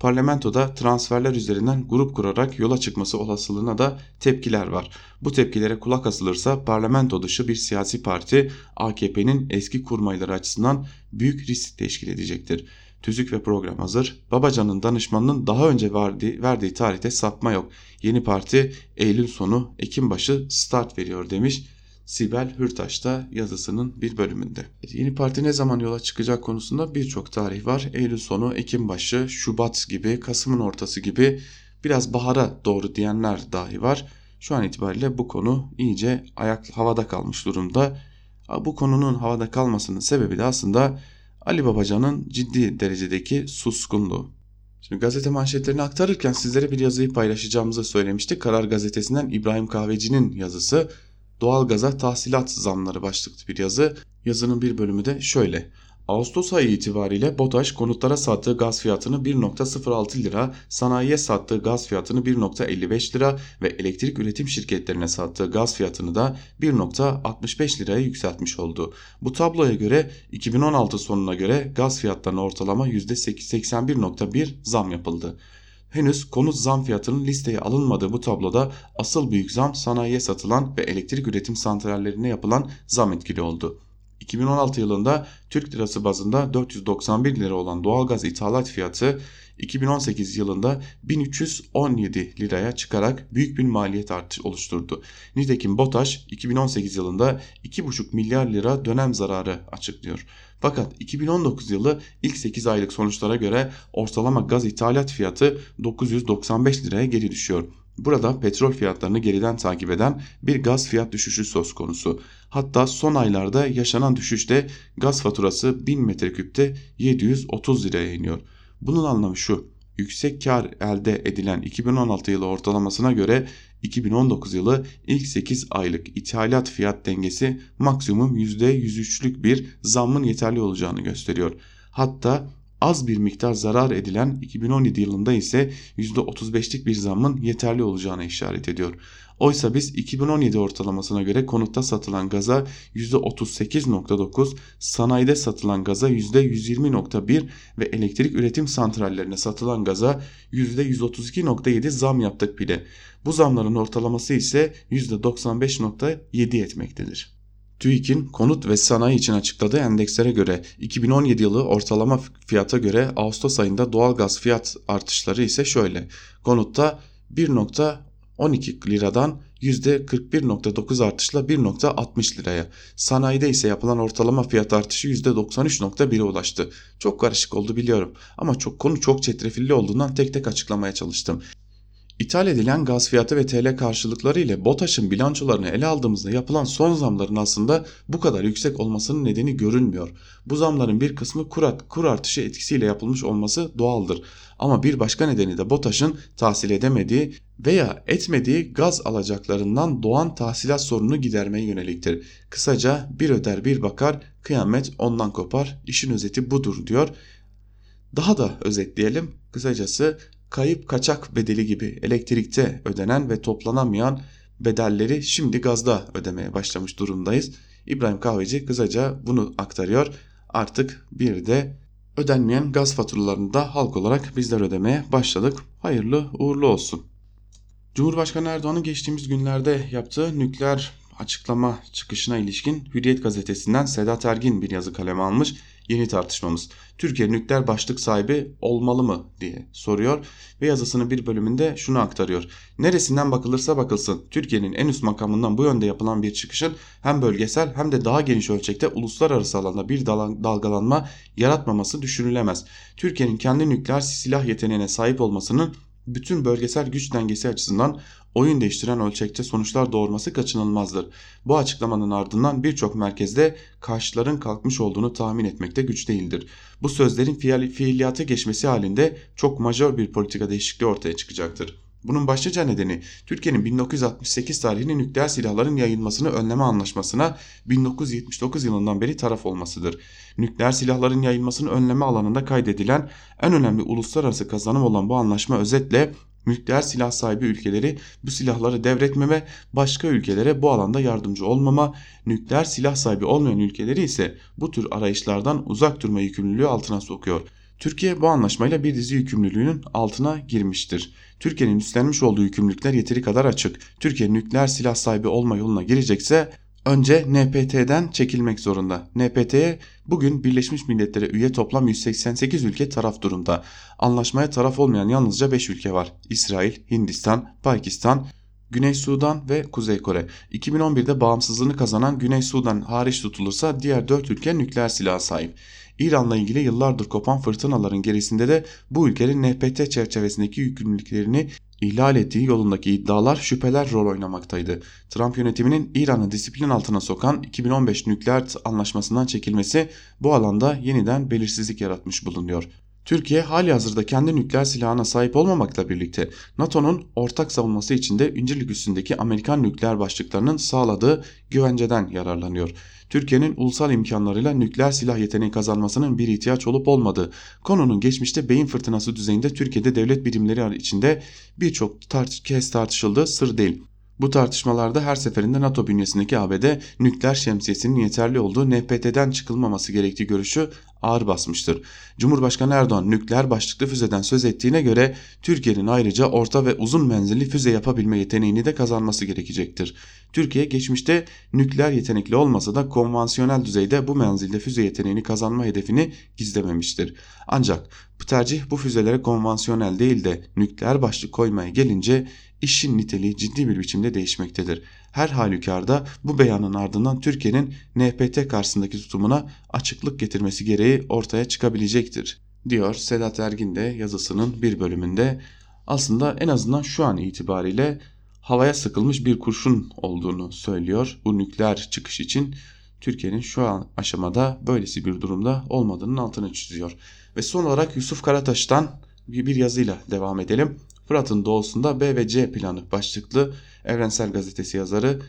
S2: Parlamentoda transferler üzerinden grup kurarak yola çıkması olasılığına da tepkiler var. Bu tepkilere kulak asılırsa parlamento dışı bir siyasi parti AKP'nin eski kurmayları açısından büyük risk teşkil edecektir. Tüzük ve program hazır. Babacan'ın danışmanının daha önce verdiği, verdiği tarihte sapma yok. Yeni parti Eylül sonu Ekim başı start veriyor demiş. Sibel Hürtaş da yazısının bir bölümünde. Yeni parti ne zaman yola çıkacak konusunda birçok tarih var. Eylül sonu, Ekim başı, Şubat gibi, Kasım'ın ortası gibi biraz bahara doğru diyenler dahi var. Şu an itibariyle bu konu iyice ayak havada kalmış durumda. Bu konunun havada kalmasının sebebi de aslında Ali Babacan'ın ciddi derecedeki suskunluğu. Şimdi gazete manşetlerini aktarırken sizlere bir yazıyı paylaşacağımızı söylemiştik. Karar gazetesinden İbrahim Kahveci'nin yazısı Doğalgaza tahsilat zamları başlıklı bir yazı. Yazının bir bölümü de şöyle. Ağustos ayı itibariyle BOTAŞ konutlara sattığı gaz fiyatını 1.06 lira, sanayiye sattığı gaz fiyatını 1.55 lira ve elektrik üretim şirketlerine sattığı gaz fiyatını da 1.65 liraya yükseltmiş oldu. Bu tabloya göre 2016 sonuna göre gaz fiyatlarına ortalama %81.1 zam yapıldı. Henüz konut zam fiyatının listeye alınmadığı bu tabloda asıl büyük zam sanayiye satılan ve elektrik üretim santrallerine yapılan zam etkili oldu. 2016 yılında Türk lirası bazında 491 lira olan doğalgaz ithalat fiyatı 2018 yılında 1317 liraya çıkarak büyük bir maliyet artışı oluşturdu. Nitekim BOTAŞ 2018 yılında 2,5 milyar lira dönem zararı açıklıyor. Fakat 2019 yılı ilk 8 aylık sonuçlara göre ortalama gaz ithalat fiyatı 995 liraya geri düşüyor. Burada petrol fiyatlarını geriden takip eden bir gaz fiyat düşüşü söz konusu. Hatta son aylarda yaşanan düşüşte gaz faturası 1000 metreküpte 730 liraya iniyor. Bunun anlamı şu. Yüksek kar elde edilen 2016 yılı ortalamasına göre 2019 yılı ilk 8 aylık ithalat fiyat dengesi maksimum %103'lük bir zammın yeterli olacağını gösteriyor. Hatta az bir miktar zarar edilen 2017 yılında ise %35'lik bir zammın yeterli olacağına işaret ediyor. Oysa biz 2017 ortalamasına göre konutta satılan gaza %38.9, sanayide satılan gaza %120.1 ve elektrik üretim santrallerine satılan gaza %132.7 zam yaptık bile. Bu zamların ortalaması ise %95.7 etmektedir. TÜİK'in konut ve sanayi için açıkladığı endekslere göre 2017 yılı ortalama fiyata göre Ağustos ayında doğalgaz fiyat artışları ise şöyle. Konutta 1.12 liradan %41.9 artışla 1.60 liraya. Sanayide ise yapılan ortalama fiyat artışı %93.1'e ulaştı. Çok karışık oldu biliyorum ama çok konu çok çetrefilli olduğundan tek tek açıklamaya çalıştım. İthal edilen gaz fiyatı ve TL karşılıkları ile BOTAŞ'ın bilançolarını ele aldığımızda yapılan son zamların aslında bu kadar yüksek olmasının nedeni görünmüyor. Bu zamların bir kısmı kur, kur artışı etkisiyle yapılmış olması doğaldır. Ama bir başka nedeni de BOTAŞ'ın tahsil edemediği veya etmediği gaz alacaklarından doğan tahsilat sorununu gidermeye yöneliktir. Kısaca bir öder bir bakar kıyamet ondan kopar işin özeti budur diyor. Daha da özetleyelim kısacası kayıp kaçak bedeli gibi elektrikte ödenen ve toplanamayan bedelleri şimdi gazda ödemeye başlamış durumdayız. İbrahim Kahveci kısaca bunu aktarıyor. Artık bir de ödenmeyen gaz faturalarını da halk olarak bizler ödemeye başladık. Hayırlı uğurlu olsun. Cumhurbaşkanı Erdoğan'ın geçtiğimiz günlerde yaptığı nükleer açıklama çıkışına ilişkin Hürriyet gazetesinden Sedat Ergin bir yazı kaleme almış. Yeni tartışmamız. Türkiye nükleer başlık sahibi olmalı mı diye soruyor ve yazısının bir bölümünde şunu aktarıyor. Neresinden bakılırsa bakılsın Türkiye'nin en üst makamından bu yönde yapılan bir çıkışın hem bölgesel hem de daha geniş ölçekte uluslararası alanda bir dalgalanma yaratmaması düşünülemez. Türkiye'nin kendi nükleer silah yeteneğine sahip olmasının bütün bölgesel güç dengesi açısından oyun değiştiren ölçekte sonuçlar doğurması kaçınılmazdır. Bu açıklamanın ardından birçok merkezde karşıların kalkmış olduğunu tahmin etmekte güç değildir. Bu sözlerin fiiliyata geçmesi halinde çok majör bir politika değişikliği ortaya çıkacaktır. Bunun başlıca nedeni Türkiye'nin 1968 tarihli nükleer silahların yayılmasını önleme anlaşmasına 1979 yılından beri taraf olmasıdır. Nükleer silahların yayılmasını önleme alanında kaydedilen en önemli uluslararası kazanım olan bu anlaşma özetle nükleer silah sahibi ülkeleri bu silahları devretmeme, başka ülkelere bu alanda yardımcı olmama, nükleer silah sahibi olmayan ülkeleri ise bu tür arayışlardan uzak durma yükümlülüğü altına sokuyor. Türkiye bu anlaşmayla bir dizi yükümlülüğünün altına girmiştir. Türkiye'nin üstlenmiş olduğu yükümlülükler yeteri kadar açık. Türkiye nükleer silah sahibi olma yoluna girecekse önce NPT'den çekilmek zorunda. NPT'ye bugün Birleşmiş Milletler'e üye toplam 188 ülke taraf durumda. Anlaşmaya taraf olmayan yalnızca 5 ülke var. İsrail, Hindistan, Pakistan, Güney Sudan ve Kuzey Kore. 2011'de bağımsızlığını kazanan Güney Sudan hariç tutulursa diğer 4 ülke nükleer silah sahip. İran'la ilgili yıllardır kopan fırtınaların gerisinde de bu ülkenin NPT çerçevesindeki yükümlülüklerini ihlal ettiği yolundaki iddialar şüpheler rol oynamaktaydı. Trump yönetiminin İran'ı disiplin altına sokan 2015 nükleer anlaşmasından çekilmesi bu alanda yeniden belirsizlik yaratmış bulunuyor. Türkiye hali hazırda kendi nükleer silahına sahip olmamakla birlikte NATO'nun ortak savunması içinde İncirlik üstündeki Amerikan nükleer başlıklarının sağladığı güvenceden yararlanıyor. Türkiye'nin ulusal imkanlarıyla nükleer silah yeteneği kazanmasının bir ihtiyaç olup olmadığı konunun geçmişte beyin fırtınası düzeyinde Türkiye'de devlet birimleri içinde birçok tart kez tartışıldığı sır değil. Bu tartışmalarda her seferinde NATO bünyesindeki ABD nükleer şemsiyesinin yeterli olduğu NPT'den çıkılmaması gerektiği görüşü ağır basmıştır. Cumhurbaşkanı Erdoğan nükleer başlıklı füzeden söz ettiğine göre Türkiye'nin ayrıca orta ve uzun menzilli füze yapabilme yeteneğini de kazanması gerekecektir. Türkiye geçmişte nükleer yetenekli olmasa da konvansiyonel düzeyde bu menzilde füze yeteneğini kazanma hedefini gizlememiştir. Ancak bu tercih bu füzelere konvansiyonel değil de nükleer başlık koymaya gelince işin niteliği ciddi bir biçimde değişmektedir. Her halükarda bu beyanın ardından Türkiye'nin NPT karşısındaki tutumuna açıklık getirmesi gereği ortaya çıkabilecektir, diyor Sedat Ergin de yazısının bir bölümünde. Aslında en azından şu an itibariyle havaya sıkılmış bir kurşun olduğunu söylüyor bu nükleer çıkış için. Türkiye'nin şu an aşamada böylesi bir durumda olmadığının altını çiziyor. Ve son olarak Yusuf Karataş'tan bir yazıyla devam edelim. Fırat'ın doğusunda B ve C planı başlıklı Evrensel Gazetesi yazarı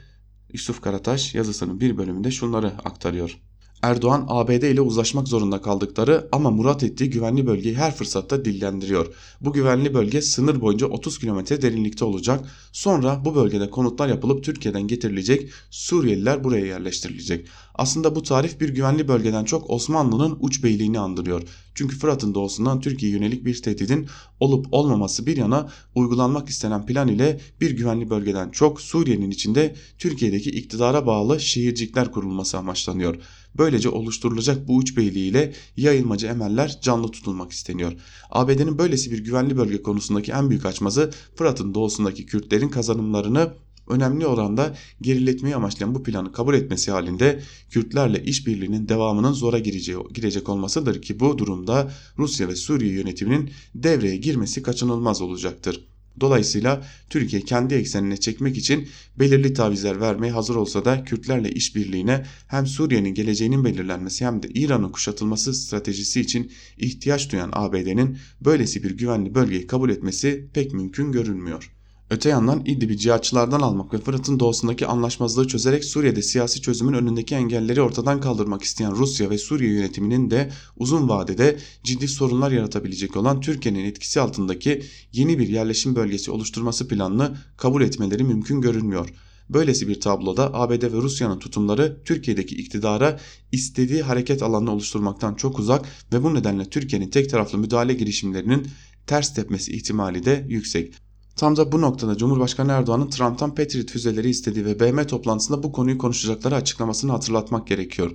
S2: Yusuf Karataş yazısının bir bölümünde şunları aktarıyor. Erdoğan ABD ile uzlaşmak zorunda kaldıkları ama murat ettiği güvenli bölgeyi her fırsatta dillendiriyor. Bu güvenli bölge sınır boyunca 30 kilometre derinlikte olacak. Sonra bu bölgede konutlar yapılıp Türkiye'den getirilecek Suriyeliler buraya yerleştirilecek. Aslında bu tarif bir güvenli bölgeden çok Osmanlı'nın uç beyliğini andırıyor. Çünkü Fırat'ın doğusundan Türkiye'ye yönelik bir tehditin olup olmaması bir yana uygulanmak istenen plan ile bir güvenli bölgeden çok Suriye'nin içinde Türkiye'deki iktidara bağlı şehircikler kurulması amaçlanıyor. Böylece oluşturulacak bu uç beyliği ile yayılmacı emeller canlı tutulmak isteniyor. ABD'nin böylesi bir güvenli bölge konusundaki en büyük açmazı Fırat'ın doğusundaki Kürtlerin kazanımlarını önemli oranda geriletmeyi amaçlayan bu planı kabul etmesi halinde Kürtlerle işbirliğinin devamının zora gireceği, girecek olmasıdır ki bu durumda Rusya ve Suriye yönetiminin devreye girmesi kaçınılmaz olacaktır. Dolayısıyla Türkiye kendi eksenine çekmek için belirli tavizler vermeye hazır olsa da Kürtlerle işbirliğine hem Suriye'nin geleceğinin belirlenmesi hem de İran'ın kuşatılması stratejisi için ihtiyaç duyan ABD'nin böylesi bir güvenli bölgeyi kabul etmesi pek mümkün görünmüyor. Öte yandan İdlib'i cihatçılardan almak ve Fırat'ın doğusundaki anlaşmazlığı çözerek Suriye'de siyasi çözümün önündeki engelleri ortadan kaldırmak isteyen Rusya ve Suriye yönetiminin de uzun vadede ciddi sorunlar yaratabilecek olan Türkiye'nin etkisi altındaki yeni bir yerleşim bölgesi oluşturması planını kabul etmeleri mümkün görünmüyor. Böylesi bir tabloda ABD ve Rusya'nın tutumları Türkiye'deki iktidara istediği hareket alanını oluşturmaktan çok uzak ve bu nedenle Türkiye'nin tek taraflı müdahale girişimlerinin ters tepmesi ihtimali de yüksek. Tam da bu noktada Cumhurbaşkanı Erdoğan'ın Trump'tan Patriot füzeleri istediği ve BM toplantısında bu konuyu konuşacakları açıklamasını hatırlatmak gerekiyor.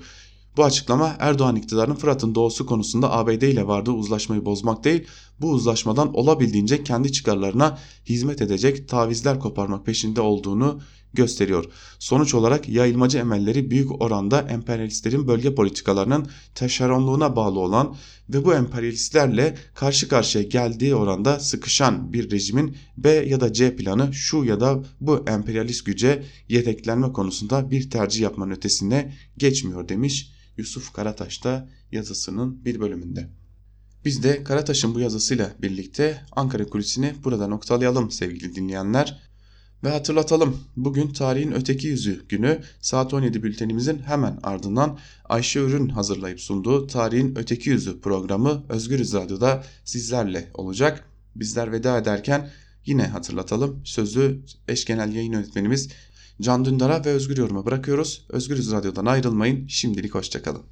S2: Bu açıklama Erdoğan iktidarının Fırat'ın doğusu konusunda ABD ile vardığı uzlaşmayı bozmak değil, bu uzlaşmadan olabildiğince kendi çıkarlarına hizmet edecek tavizler koparmak peşinde olduğunu gösteriyor. Sonuç olarak yayılmacı emelleri büyük oranda emperyalistlerin bölge politikalarının taşeronluğuna bağlı olan ve bu emperyalistlerle karşı karşıya geldiği oranda sıkışan bir rejimin B ya da C planı şu ya da bu emperyalist güce yedeklenme konusunda bir tercih yapmanın ötesine geçmiyor demiş Yusuf Karataş da yazısının bir bölümünde. Biz de Karataş'ın bu yazısıyla birlikte Ankara kulisini burada noktalayalım sevgili dinleyenler. Ve hatırlatalım bugün tarihin öteki yüzü günü saat 17 bültenimizin hemen ardından Ayşe Ürün hazırlayıp sunduğu Tarihin Öteki Yüzü programı Özgürüz Radyo'da sizlerle olacak. Bizler veda ederken yine hatırlatalım sözü eş genel yayın yönetmenimiz Can Dündar'a ve Özgür Yorum'a bırakıyoruz. Özgürüz Radyo'dan ayrılmayın şimdilik hoşçakalın.